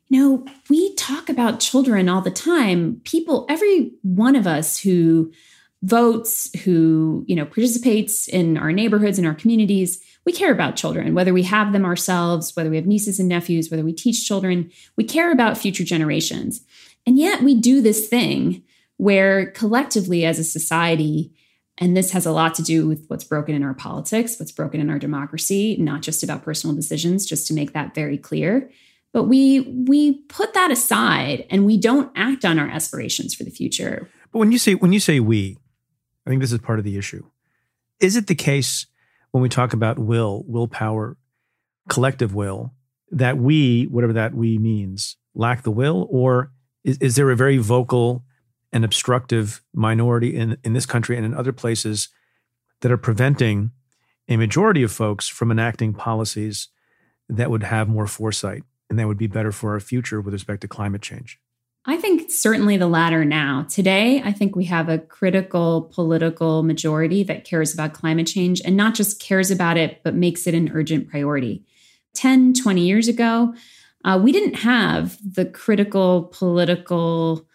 you know, we talk about children all the time. People, every one of us who votes, who, you know, participates in our neighborhoods and our communities, we care about children, whether we have them ourselves, whether we have nieces and nephews, whether we teach children, we care about future generations. And yet we do this thing where collectively as a society, and this has a lot to do with what's broken in our politics, what's broken in our democracy, not just about personal decisions, just to make that very clear. But we we put that aside and we don't act on our aspirations for the future. But when you say when you say we, I think this is part of the issue. Is it the case when we talk about will, willpower, collective will, that we, whatever that we means, lack the will? Or is, is there a very vocal and obstructive minority in, in this country and in other places that are preventing a majority of folks from enacting policies that would have more foresight and that would be better for our future with respect to climate change? I think certainly the latter now. Today, I think we have a critical political majority that cares about climate change and not just cares about it, but makes it an urgent priority. 10, 20 years ago, uh, we didn't have the critical political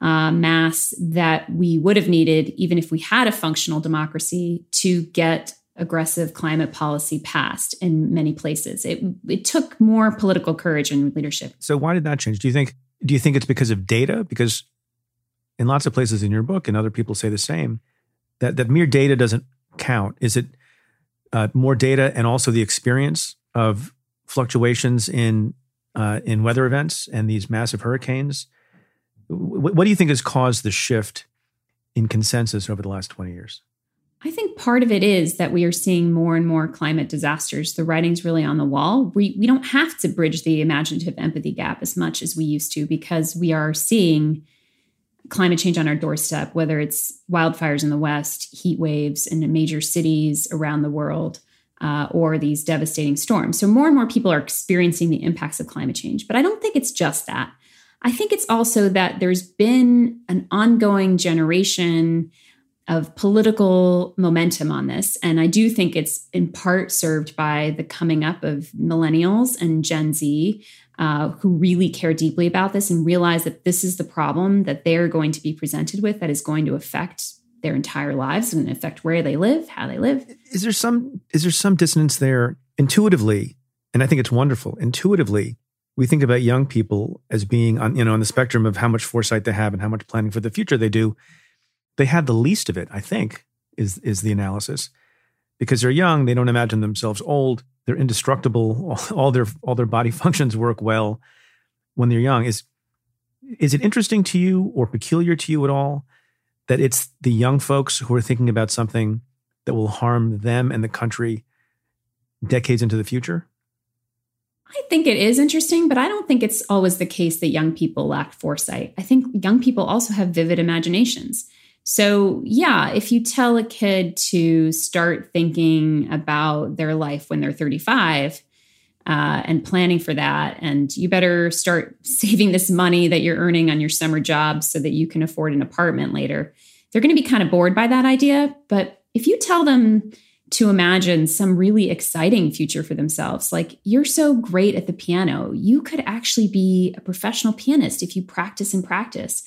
uh, mass that we would have needed, even if we had a functional democracy, to get aggressive climate policy passed in many places. It, it took more political courage and leadership. So, why did that change? Do you think do you think it's because of data? Because in lots of places in your book, and other people say the same, that, that mere data doesn't count. Is it uh, more data and also the experience of fluctuations in uh, in weather events and these massive hurricanes? W- what do you think has caused the shift in consensus over the last 20 years? I think part of it is that we are seeing more and more climate disasters. The writing's really on the wall. We, we don't have to bridge the imaginative empathy gap as much as we used to because we are seeing climate change on our doorstep, whether it's wildfires in the West, heat waves in major cities around the world, uh, or these devastating storms. So more and more people are experiencing the impacts of climate change. But I don't think it's just that. I think it's also that there's been an ongoing generation of political momentum on this. And I do think it's in part served by the coming up of millennials and Gen Z uh, who really care deeply about this and realize that this is the problem that they're going to be presented with that is going to affect their entire lives and affect where they live, how they live. Is there some is there some dissonance there intuitively? And I think it's wonderful. Intuitively, we think about young people as being on you know on the spectrum of how much foresight they have and how much planning for the future they do they had the least of it, I think, is is the analysis. because they're young, they don't imagine themselves old. They're indestructible. All their all their body functions work well when they're young. Is is it interesting to you or peculiar to you at all that it's the young folks who are thinking about something that will harm them and the country decades into the future? I think it is interesting, but I don't think it's always the case that young people lack foresight. I think young people also have vivid imaginations. So, yeah, if you tell a kid to start thinking about their life when they're 35 uh, and planning for that, and you better start saving this money that you're earning on your summer job so that you can afford an apartment later, they're going to be kind of bored by that idea. But if you tell them to imagine some really exciting future for themselves, like you're so great at the piano, you could actually be a professional pianist if you practice and practice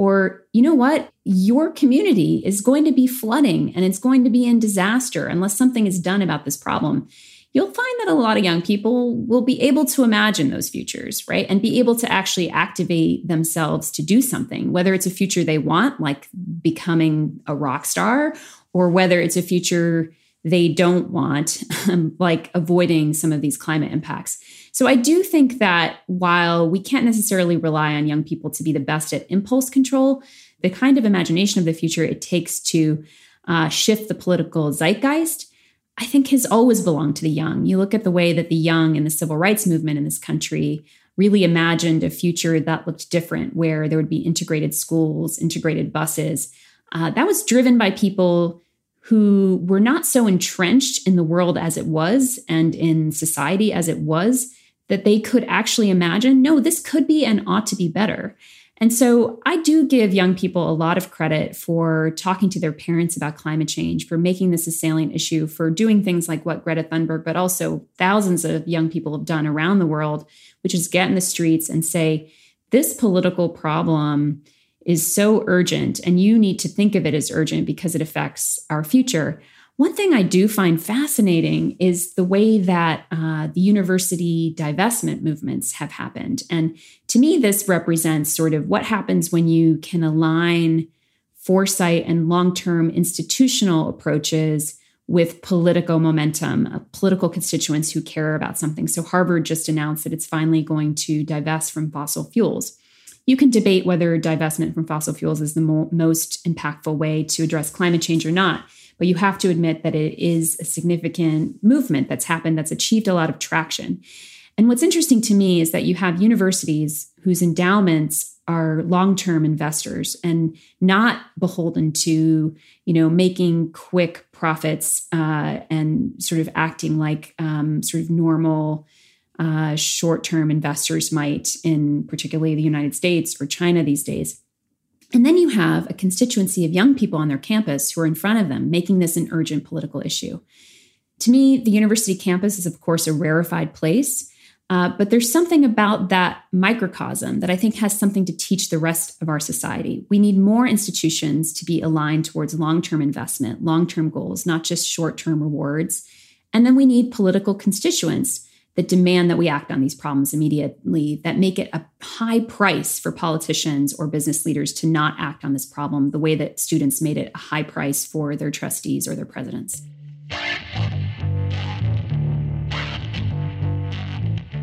or, you know what? Your community is going to be flooding and it's going to be in disaster unless something is done about this problem. You'll find that a lot of young people will be able to imagine those futures, right? And be able to actually activate themselves to do something, whether it's a future they want, like becoming a rock star, or whether it's a future they don't want, like avoiding some of these climate impacts. So I do think that while we can't necessarily rely on young people to be the best at impulse control, the kind of imagination of the future it takes to uh, shift the political zeitgeist, I think has always belonged to the young. You look at the way that the young in the civil rights movement in this country really imagined a future that looked different, where there would be integrated schools, integrated buses. Uh, that was driven by people who were not so entrenched in the world as it was and in society as it was that they could actually imagine, no, this could be and ought to be better. And so I do give young people a lot of credit for talking to their parents about climate change, for making this a salient issue, for doing things like what Greta Thunberg, but also thousands of young people have done around the world, which is get in the streets and say, this political problem is so urgent, and you need to think of it as urgent because it affects our future. One thing I do find fascinating is the way that uh, the university divestment movements have happened. And to me, this represents sort of what happens when you can align foresight and long term institutional approaches with political momentum, uh, political constituents who care about something. So, Harvard just announced that it's finally going to divest from fossil fuels. You can debate whether divestment from fossil fuels is the mo- most impactful way to address climate change or not. But you have to admit that it is a significant movement that's happened that's achieved a lot of traction. And what's interesting to me is that you have universities whose endowments are long-term investors and not beholden to, you know, making quick profits uh, and sort of acting like um, sort of normal uh, short-term investors might in particularly the United States or China these days. And then you have a constituency of young people on their campus who are in front of them, making this an urgent political issue. To me, the university campus is, of course, a rarefied place, uh, but there's something about that microcosm that I think has something to teach the rest of our society. We need more institutions to be aligned towards long term investment, long term goals, not just short term rewards. And then we need political constituents that demand that we act on these problems immediately, that make it a high price for politicians or business leaders to not act on this problem the way that students made it a high price for their trustees or their presidents.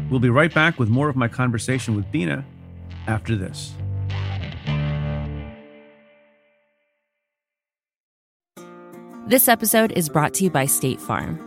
We'll be right back with more of my conversation with Bina after this. This episode is brought to you by State Farm.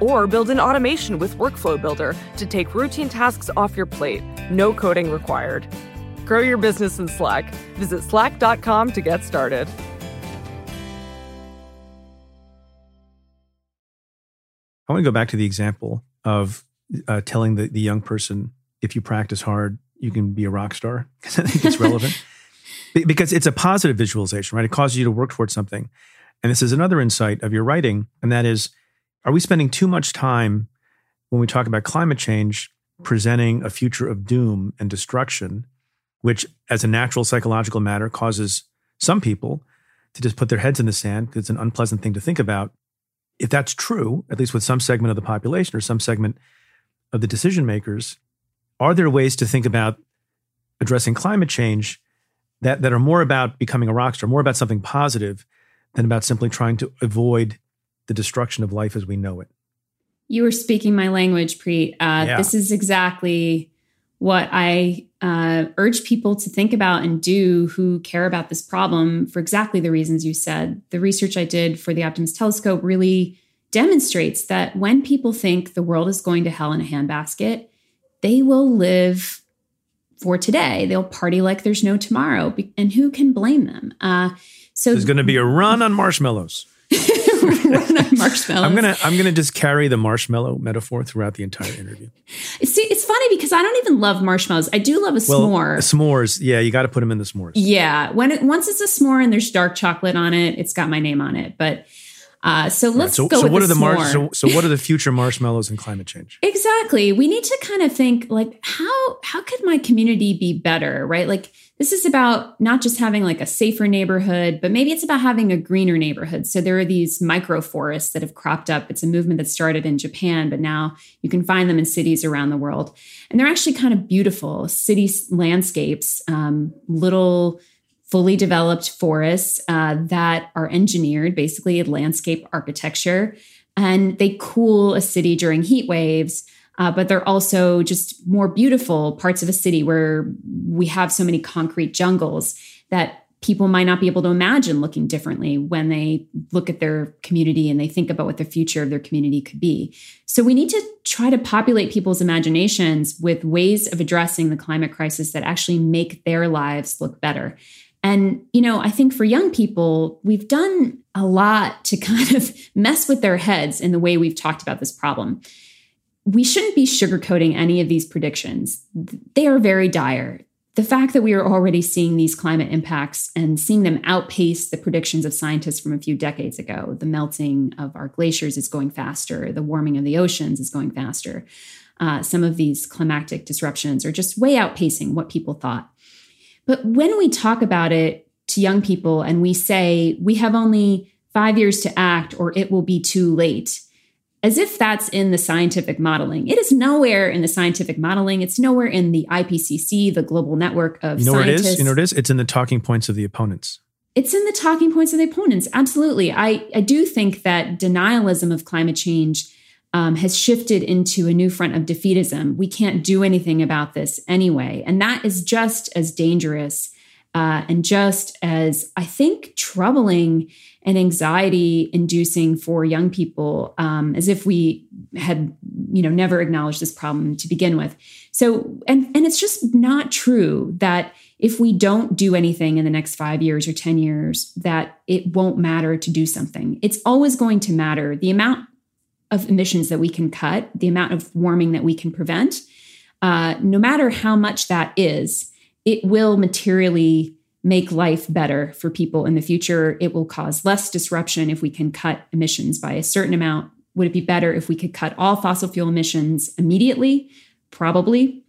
Or build an automation with Workflow Builder to take routine tasks off your plate. No coding required. Grow your business in Slack. Visit slack.com to get started. I want to go back to the example of uh, telling the, the young person if you practice hard, you can be a rock star because I think it's relevant. because it's a positive visualization, right? It causes you to work towards something. And this is another insight of your writing, and that is are we spending too much time when we talk about climate change presenting a future of doom and destruction, which, as a natural psychological matter, causes some people to just put their heads in the sand because it's an unpleasant thing to think about? If that's true, at least with some segment of the population or some segment of the decision makers, are there ways to think about addressing climate change that, that are more about becoming a rock star, more about something positive than about simply trying to avoid the destruction of life as we know it? You were speaking my language, Preet. Uh, Yeah. This is exactly what I uh, urge people to think about and do who care about this problem for exactly the reasons you said. The research I did for the Optimist's Telescope really demonstrates that when people think the world is going to hell in a handbasket, they will live for today. They'll party like there's no tomorrow. And who can blame them? Uh, so There's going to be a run on marshmallows. run on marshmallows. I'm gonna I'm gonna just carry the marshmallow metaphor throughout the entire interview. See, it's funny because I don't even love marshmallows. I do love a Well, s'more. s'mores. Yeah, you got to put them in the s'mores. yeah, when it once it's a s'more and there's dark chocolate on it, it's got my name on it. But uh, so let's so, go so with what the are the mar- so, so what are the future marshmallows and climate change? Exactly. We need to kind of think like how how could my community be better, right? Like this is about not just having like a safer neighborhood, but maybe it's about having a greener neighborhood. So there are these micro forests that have cropped up. It's a movement that started in Japan, but now you can find them in cities around the world. And they're actually kind of beautiful city landscapes, um, little fully developed forests uh, that are engineered, basically landscape architecture, and they cool a city during heat waves. Uh, but they're also just more beautiful parts of a city where we have so many concrete jungles that people might not be able to imagine looking differently when they look at their community and they think about what the future of their community could be. So we need to try to populate people's imaginations with ways of addressing the climate crisis that actually make their lives look better. And, you know, I think for young people, we've done a lot to kind of mess with their heads in the way we've talked about this problem. We shouldn't be sugarcoating any of these predictions. They are very dire. The fact that we are already seeing these climate impacts and seeing them outpace the predictions of scientists from a few decades ago, the melting of our glaciers is going faster, the warming of the oceans is going faster. Uh, some of these climactic disruptions are just way outpacing what people thought. But when we talk about it to young people and we say we have only five years to act or it will be too late, as if that's in the scientific modeling. It is nowhere in the scientific modeling. It's nowhere in the IPCC, the global network of You know where it scientists. You know what it is? It's in the talking points of the opponents. It's in the talking points of the opponents. Absolutely. I, I do think that denialism of climate change um, has shifted into a new front of defeatism. We can't do anything about this anyway. And that is just as dangerous uh, and just as, I think, troubling and anxiety inducing for young people um, as if we had you know never acknowledged this problem to begin with. So and and it's just not true that if we don't do anything in the next 5 years or 10 years that it won't matter to do something. It's always going to matter. The amount of emissions that we can cut the amount of warming that we can prevent uh, no matter how much that is it will materially make life better for people in the future. It will cause less disruption if we can cut emissions by a certain amount. Would it be better if we could cut all fossil fuel emissions immediately? Probably,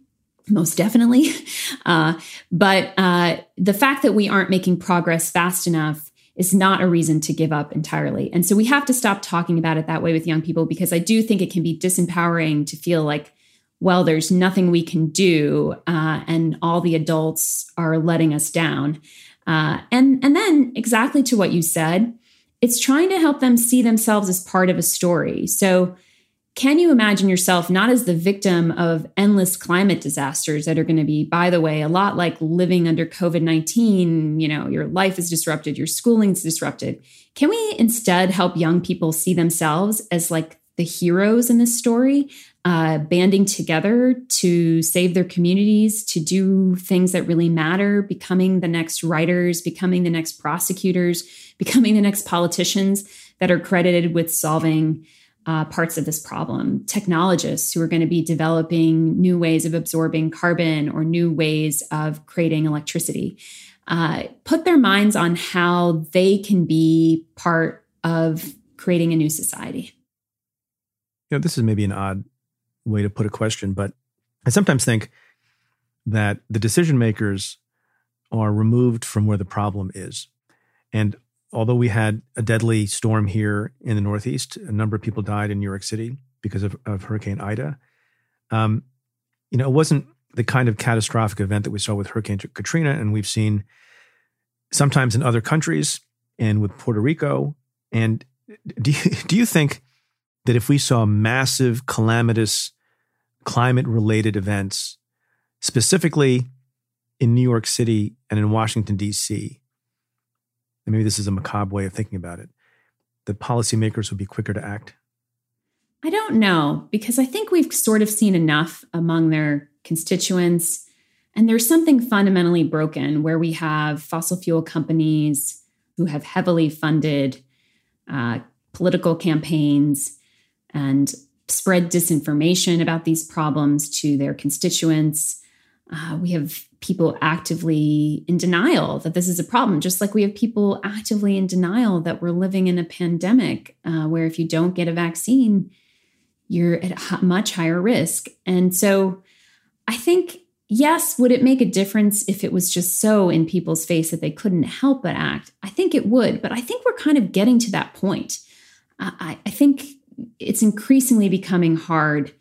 most definitely. Uh, but uh, the fact that we aren't making progress fast enough is not a reason to give up entirely. And so we have to stop talking about it that way with young people because I do think it can be disempowering to feel like well, there's nothing we can do, uh, and all the adults are letting us down. Uh, and and then exactly to what you said, it's trying to help them see themselves as part of a story. So, can you imagine yourself not as the victim of endless climate disasters that are going to be, by the way, a lot like living under COVID nineteen? You know, your life is disrupted, your schooling's disrupted. Can we instead help young people see themselves as like the heroes in this story, uh, banding together to save their communities, to do things that really matter, becoming the next writers, becoming the next prosecutors, becoming the next politicians that are credited with solving uh, parts of this problem. Technologists who are going to be developing new ways of absorbing carbon or new ways of creating electricity. Uh, put their minds on how they can be part of creating a new society. You know, this is maybe an odd way to put a question, but I sometimes think that the decision makers are removed from where the problem is. And although we had a deadly storm here in the Northeast, a number of people died in New York City because of, of Hurricane Ida. Um, you know, it wasn't the kind of catastrophic event that we saw with Hurricane Katrina, and we've seen sometimes in other countries and with Puerto Rico. And do you, do you think that if we saw massive calamitous climate related events, specifically in New York City and in Washington, D.C., and maybe this is a macabre way of thinking about it, that policymakers would be quicker to act? I don't know, because I think we've sort of seen enough among their constituents. And there's something fundamentally broken where we have fossil fuel companies who have heavily funded uh, political campaigns and spread disinformation about these problems to their constituents. Uh, we have people actively in denial that this is a problem, just like we have people actively in denial that we're living in a pandemic uh, where if you don't get a vaccine, you're at much higher risk. And so I think, yes, would it make a difference if it was just so in people's face that they couldn't help but act? I think it would, but I think we're kind of getting to that point. I, I think it's increasingly becoming hard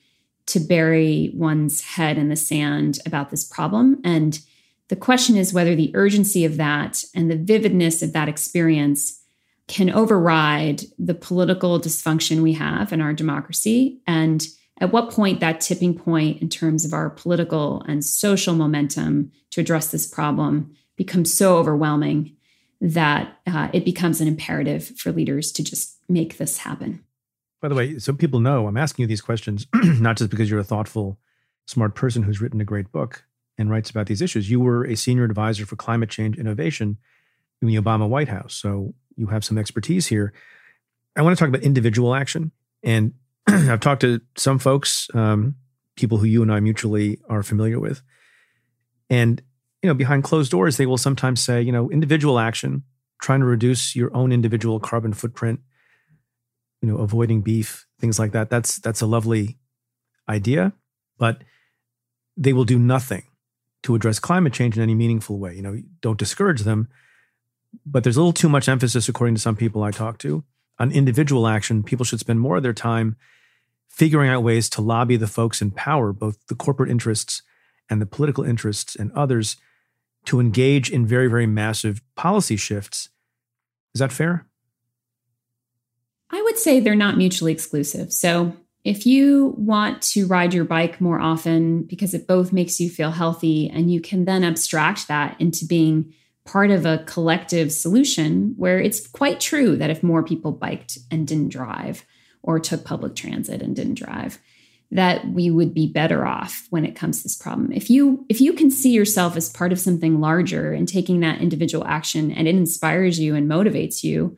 to bury one's head in the sand about this problem. And the question is whether the urgency of that and the vividness of that experience can override the political dysfunction we have in our democracy. And at what point that tipping point in terms of our political and social momentum to address this problem becomes so overwhelming that uh, it becomes an imperative for leaders to just make this happen. By the way, so people know I'm asking you these questions not just because you're a thoughtful, smart person who's written a great book and writes about these issues. You were a senior advisor for climate change innovation in the Obama White House. So you have some expertise here. I want to talk about individual action. And I've talked to some folks, um, people who you and I mutually are familiar with. And, you know, behind closed doors, they will sometimes say, you know, individual action, trying to reduce your own individual carbon footprint you know, avoiding beef, things like that. That's that's a lovely idea, but they will do nothing to address climate change in any meaningful way. You know, don't discourage them, but there's a little too much emphasis, according to some people I talk to, on individual action. People should spend more of their time figuring out ways to lobby the folks in power, both the corporate interests and the political interests and others, to engage in very, very massive policy shifts. Is that fair? I would say they're not mutually exclusive. So, if you want to ride your bike more often because it both makes you feel healthy and you can then abstract that into being part of a collective solution where it's quite true that if more people biked and didn't drive or took public transit and didn't drive that we would be better off when it comes to this problem if you if you can see yourself as part of something larger and taking that individual action and it inspires you and motivates you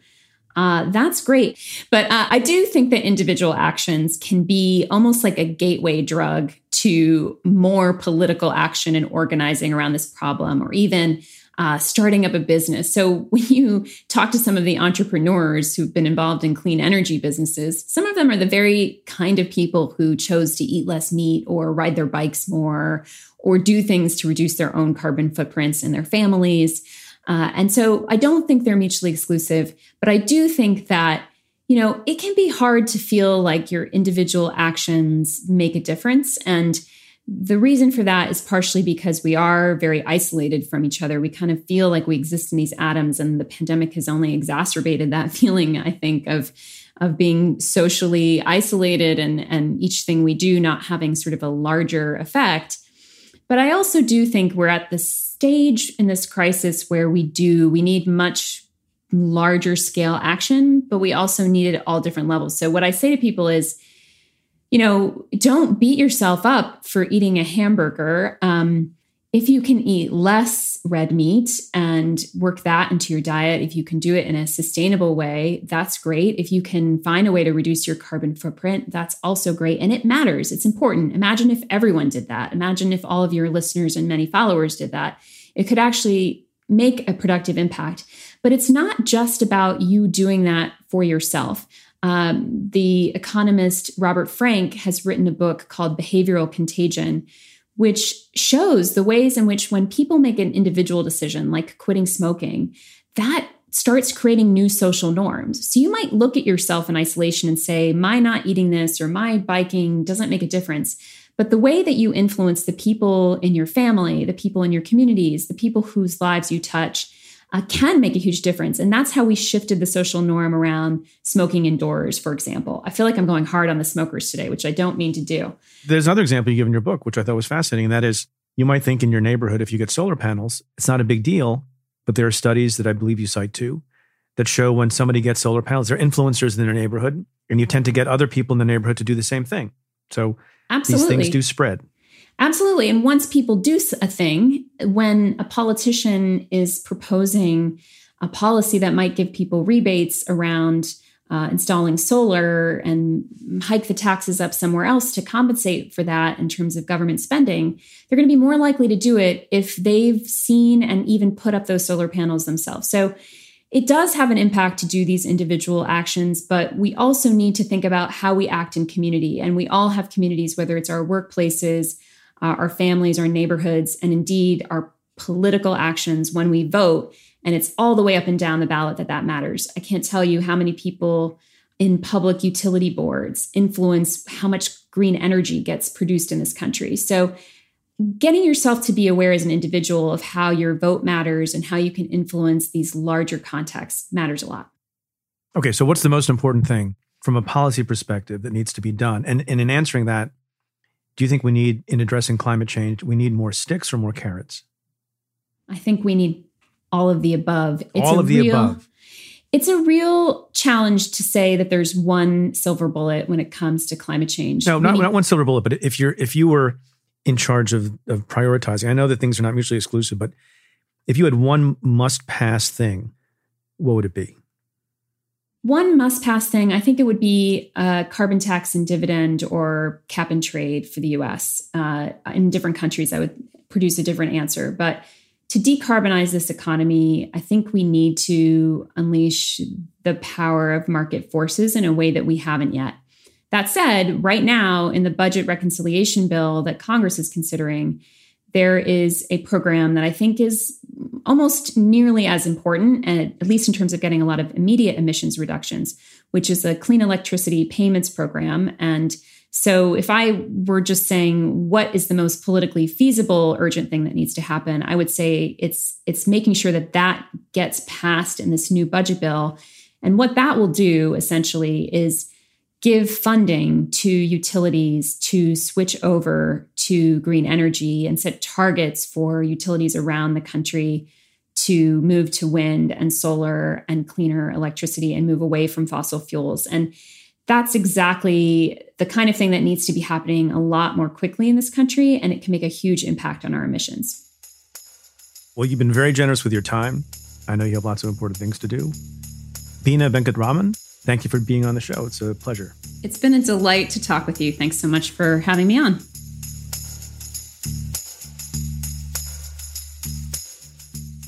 uh, that's great. But uh, I do think that individual actions can be almost like a gateway drug to more political action and organizing around this problem, or even uh, starting up a business. So when you talk to some of the entrepreneurs who've been involved in clean energy businesses, some of them are the very kind of people who chose to eat less meat or ride their bikes more or do things to reduce their own carbon footprints in their families. Uh, and so I don't think they're mutually exclusive, but I do think that, you know, it can be hard to feel like your individual actions make a difference. And the reason for that is partially because we are very isolated from each other. We kind of feel like we exist in these atoms, and the pandemic has only exacerbated that feeling, I think, of of being socially isolated and and each thing we do not having sort of a larger effect. But I also do think we're at this stage in this crisis where we do, we need much larger scale action, but we also need it at all different levels. So, what I say to people is you know, don't beat yourself up for eating a hamburger. Um, if you can eat less red meat and work that into your diet, if you can do it in a sustainable way, that's great. If you can find a way to reduce your carbon footprint, that's also great. And it matters, it's important. Imagine if everyone did that. Imagine if all of your listeners and many followers did that. It could actually make a productive impact. But it's not just about you doing that for yourself. Um, the economist Robert Frank has written a book called Behavioral Contagion which shows the ways in which when people make an individual decision, like quitting smoking, that starts creating new social norms. So you might look at yourself in isolation and say, my not eating this or my biking doesn't make a difference. But the way that you influence the people in your family, the people in your communities, the people whose lives you touch, uh, can make a huge difference. And that's how we shifted the social norm around smoking indoors, for example. I feel like I'm going hard on the smokers today, which I don't mean to do. There's another example you give in your book, which I thought was fascinating. And that is you might think in your neighborhood, if you get solar panels, it's not a big deal. But there are studies that I believe you cite too that show when somebody gets solar panels, they're influencers in their neighborhood, and you tend to get other people in the neighborhood to do the same thing. So Absolutely. these things do spread. Absolutely. And once people do a thing, when a politician is proposing a policy that might give people rebates around uh, installing solar and hike the taxes up somewhere else to compensate for that in terms of government spending, they're going to be more likely to do it if they've seen and even put up those solar panels themselves. So it does have an impact to do these individual actions, but we also need to think about how we act in community. And we all have communities, whether it's our workplaces, uh, our families, our neighborhoods, and indeed our political actions when we vote. And it's all the way up and down the ballot that that matters. I can't tell you how many people in public utility boards influence how much green energy gets produced in this country. So, getting yourself to be aware as an individual of how your vote matters and how you can influence these larger contexts matters a lot. Okay, so what's the most important thing from a policy perspective that needs to be done? And, and in answering that, do you think we need, in addressing climate change, we need more sticks or more carrots? I think we need all of the above. It's all of the real, above. It's a real challenge to say that there's one silver bullet when it comes to climate change. No, not, need, not one silver bullet, but if you're if you were in charge of, of prioritizing, I know that things are not mutually exclusive, but if you had one must pass thing, what would it be? One must pass thing, I think it would be a carbon tax and dividend or cap and trade for the US. Uh, in different countries, I would produce a different answer. But to decarbonize this economy, I think we need to unleash the power of market forces in a way that we haven't yet. That said, right now in the budget reconciliation bill that Congress is considering, there is a program that I think is almost nearly as important, at least in terms of getting a lot of immediate emissions reductions, which is a clean electricity payments program. And so, if I were just saying what is the most politically feasible urgent thing that needs to happen, I would say it's it's making sure that that gets passed in this new budget bill. And what that will do essentially is give funding to utilities to switch over to green energy and set targets for utilities around the country to move to wind and solar and cleaner electricity and move away from fossil fuels. And that's exactly the kind of thing that needs to be happening a lot more quickly in this country, and it can make a huge impact on our emissions. Well, you've been very generous with your time. I know you have lots of important things to do. Bina Venkataraman, thank you for being on the show. It's a pleasure. It's been a delight to talk with you. Thanks so much for having me on.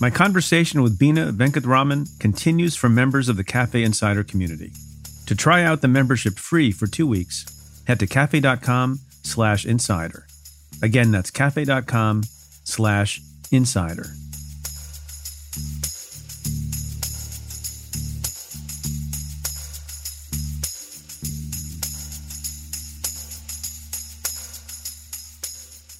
My conversation with Bina Venkataraman continues for members of the Cafe Insider community. To try out the membership free for two weeks, head to cafe.com slash insider. Again, that's cafe.com slash insider.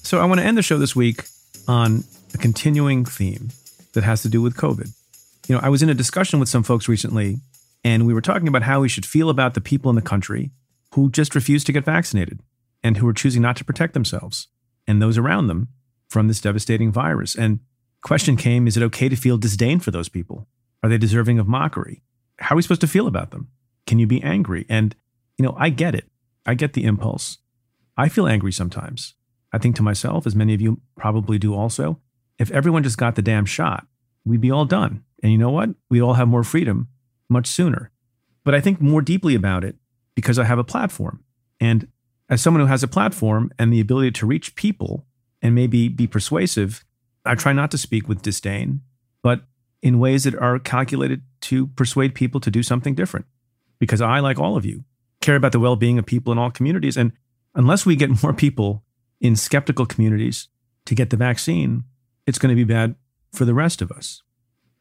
So I want to end the show this week on a continuing theme that has to do with COVID. You know, I was in a discussion with some folks recently, and we were talking about how we should feel about the people in the country who just refuse to get vaccinated and who are choosing not to protect themselves and those around them from this devastating virus. And question came, is it okay to feel disdain for those people? Are they deserving of mockery? How are we supposed to feel about them? Can you be angry? And, you know, I get it. I get the impulse. I feel angry sometimes. I think to myself, as many of you probably do also, if everyone just got the damn shot, we'd be all done. And you know what? We'd all have more freedom much sooner. But I think more deeply about it because I have a platform. And as someone who has a platform and the ability to reach people and maybe be persuasive, I try not to speak with disdain, but in ways that are calculated to persuade people to do something different. Because I, like all of you, care about the well being of people in all communities. And unless we get more people in skeptical communities to get the vaccine, it's going to be bad for the rest of us.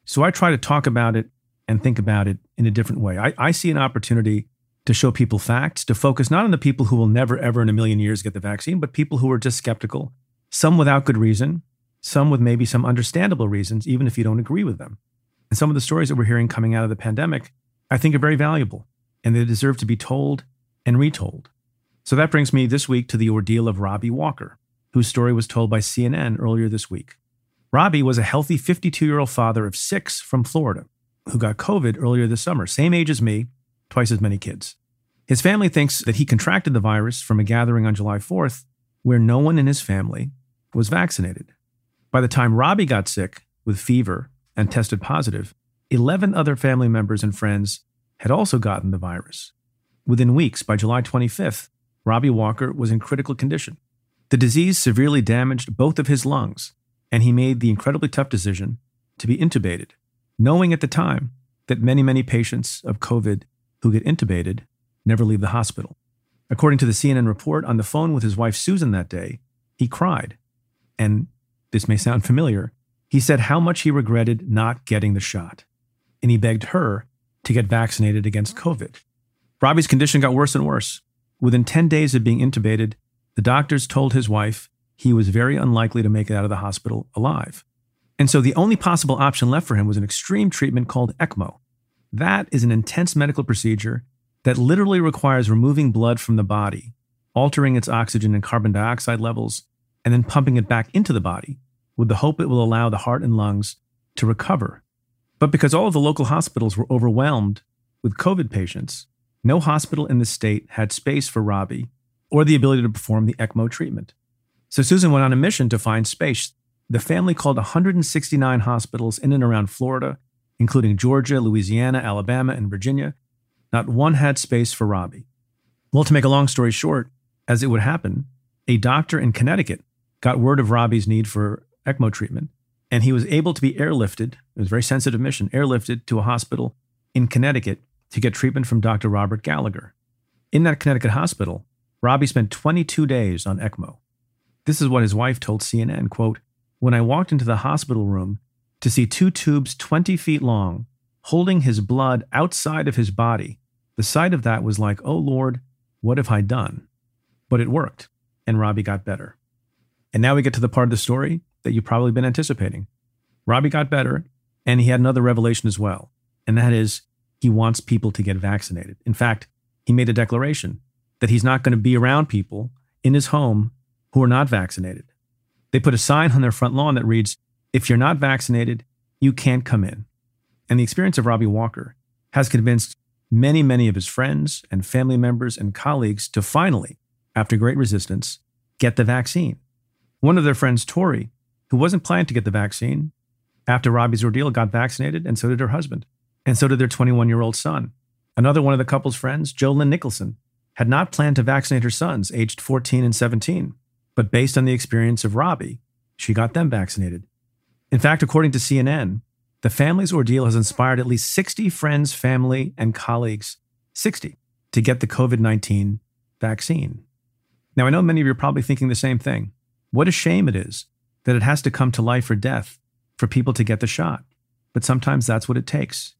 So I try to talk about it and think about it in a different way. I, I see an opportunity to show people facts, to focus not on the people who will never, ever in a million years get the vaccine, but people who are just skeptical, some without good reason, some with maybe some understandable reasons, even if you don't agree with them. And some of the stories that we're hearing coming out of the pandemic, I think are very valuable and they deserve to be told and retold. So that brings me this week to the ordeal of Robbie Walker, whose story was told by CNN earlier this week. Robbie was a healthy 52 year old father of six from Florida who got COVID earlier this summer, same age as me, twice as many kids. His family thinks that he contracted the virus from a gathering on July 4th where no one in his family was vaccinated. By the time Robbie got sick with fever and tested positive, 11 other family members and friends had also gotten the virus. Within weeks, by July 25th, Robbie Walker was in critical condition. The disease severely damaged both of his lungs, and he made the incredibly tough decision to be intubated, knowing at the time that many, many patients of COVID who get intubated never leave the hospital. According to the CNN report, on the phone with his wife Susan that day, he cried. And this may sound familiar. He said how much he regretted not getting the shot. And he begged her to get vaccinated against COVID. Robbie's condition got worse and worse. Within 10 days of being intubated, the doctors told his wife he was very unlikely to make it out of the hospital alive. And so the only possible option left for him was an extreme treatment called ECMO. That is an intense medical procedure that literally requires removing blood from the body, altering its oxygen and carbon dioxide levels, and then pumping it back into the body with the hope it will allow the heart and lungs to recover. But because all of the local hospitals were overwhelmed with COVID patients, no hospital in the state had space for Robbie or the ability to perform the ECMO treatment. So Susan went on a mission to find space. The family called 169 hospitals in and around Florida, including Georgia, Louisiana, Alabama, and Virginia. Not one had space for Robbie. Well, to make a long story short, as it would happen, a doctor in Connecticut got word of Robbie's need for ECMO treatment, and he was able to be airlifted. It was a very sensitive mission, airlifted to a hospital in Connecticut to get treatment from Dr. Robert Gallagher. In that Connecticut hospital, Robbie spent 22 days on ECMO. This is what his wife told CNN, quote, "When I walked into the hospital room to see two tubes 20 feet long holding his blood outside of his body, the sight of that was like, "Oh Lord, what have I done?" But it worked, and Robbie got better. And now we get to the part of the story that you've probably been anticipating. Robbie got better, and he had another revelation as well, and that is he wants people to get vaccinated. In fact, he made a declaration that he's not going to be around people in his home who are not vaccinated. They put a sign on their front lawn that reads, If you're not vaccinated, you can't come in. And the experience of Robbie Walker has convinced many, many of his friends and family members and colleagues to finally, after great resistance, get the vaccine. One of their friends, Tori, who wasn't planning to get the vaccine, after Robbie's ordeal, got vaccinated, and so did her husband and so did their 21 year old son. Another one of the couple's friends, Jolynn Nicholson, had not planned to vaccinate her sons, aged 14 and 17, but based on the experience of Robbie, she got them vaccinated. In fact, according to CNN, the family's ordeal has inspired at least 60 friends, family, and colleagues, 60, to get the COVID 19 vaccine. Now, I know many of you are probably thinking the same thing. What a shame it is that it has to come to life or death for people to get the shot. But sometimes that's what it takes.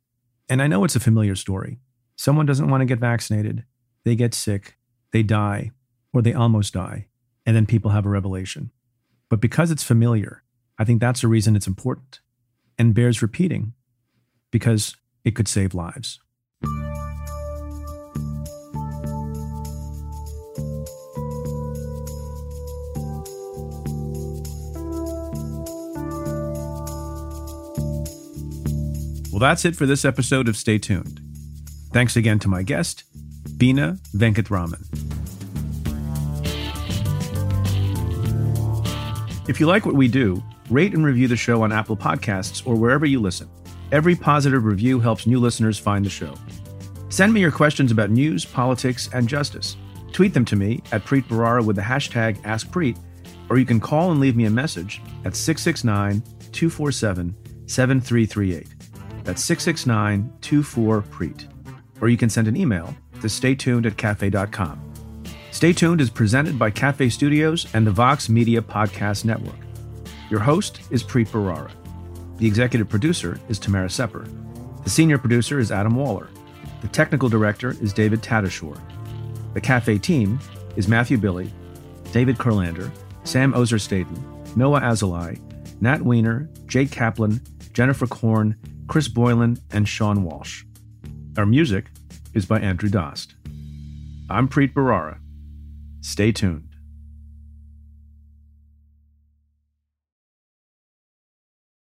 And I know it's a familiar story. Someone doesn't want to get vaccinated, they get sick, they die, or they almost die, and then people have a revelation. But because it's familiar, I think that's the reason it's important and bears repeating because it could save lives. that's it for this episode of Stay Tuned. Thanks again to my guest, Bina Venkataraman. If you like what we do, rate and review the show on Apple Podcasts or wherever you listen. Every positive review helps new listeners find the show. Send me your questions about news, politics, and justice. Tweet them to me at Preet Bharara with the hashtag AskPreet, or you can call and leave me a message at 669 247 7338. That's 669 24 Preet. Or you can send an email to staytuned at cafe.com. Stay Tuned is presented by Cafe Studios and the Vox Media Podcast Network. Your host is Preet Bharara. The executive producer is Tamara Sepper. The senior producer is Adam Waller. The technical director is David Tatasciore. The cafe team is Matthew Billy, David Kurlander, Sam Ozer-Staten, Noah Azulai, Nat Weiner, Jake Kaplan, Jennifer Korn, Chris Boylan, and Sean Walsh. Our music is by Andrew Dost. I'm Preet Bharara. Stay tuned.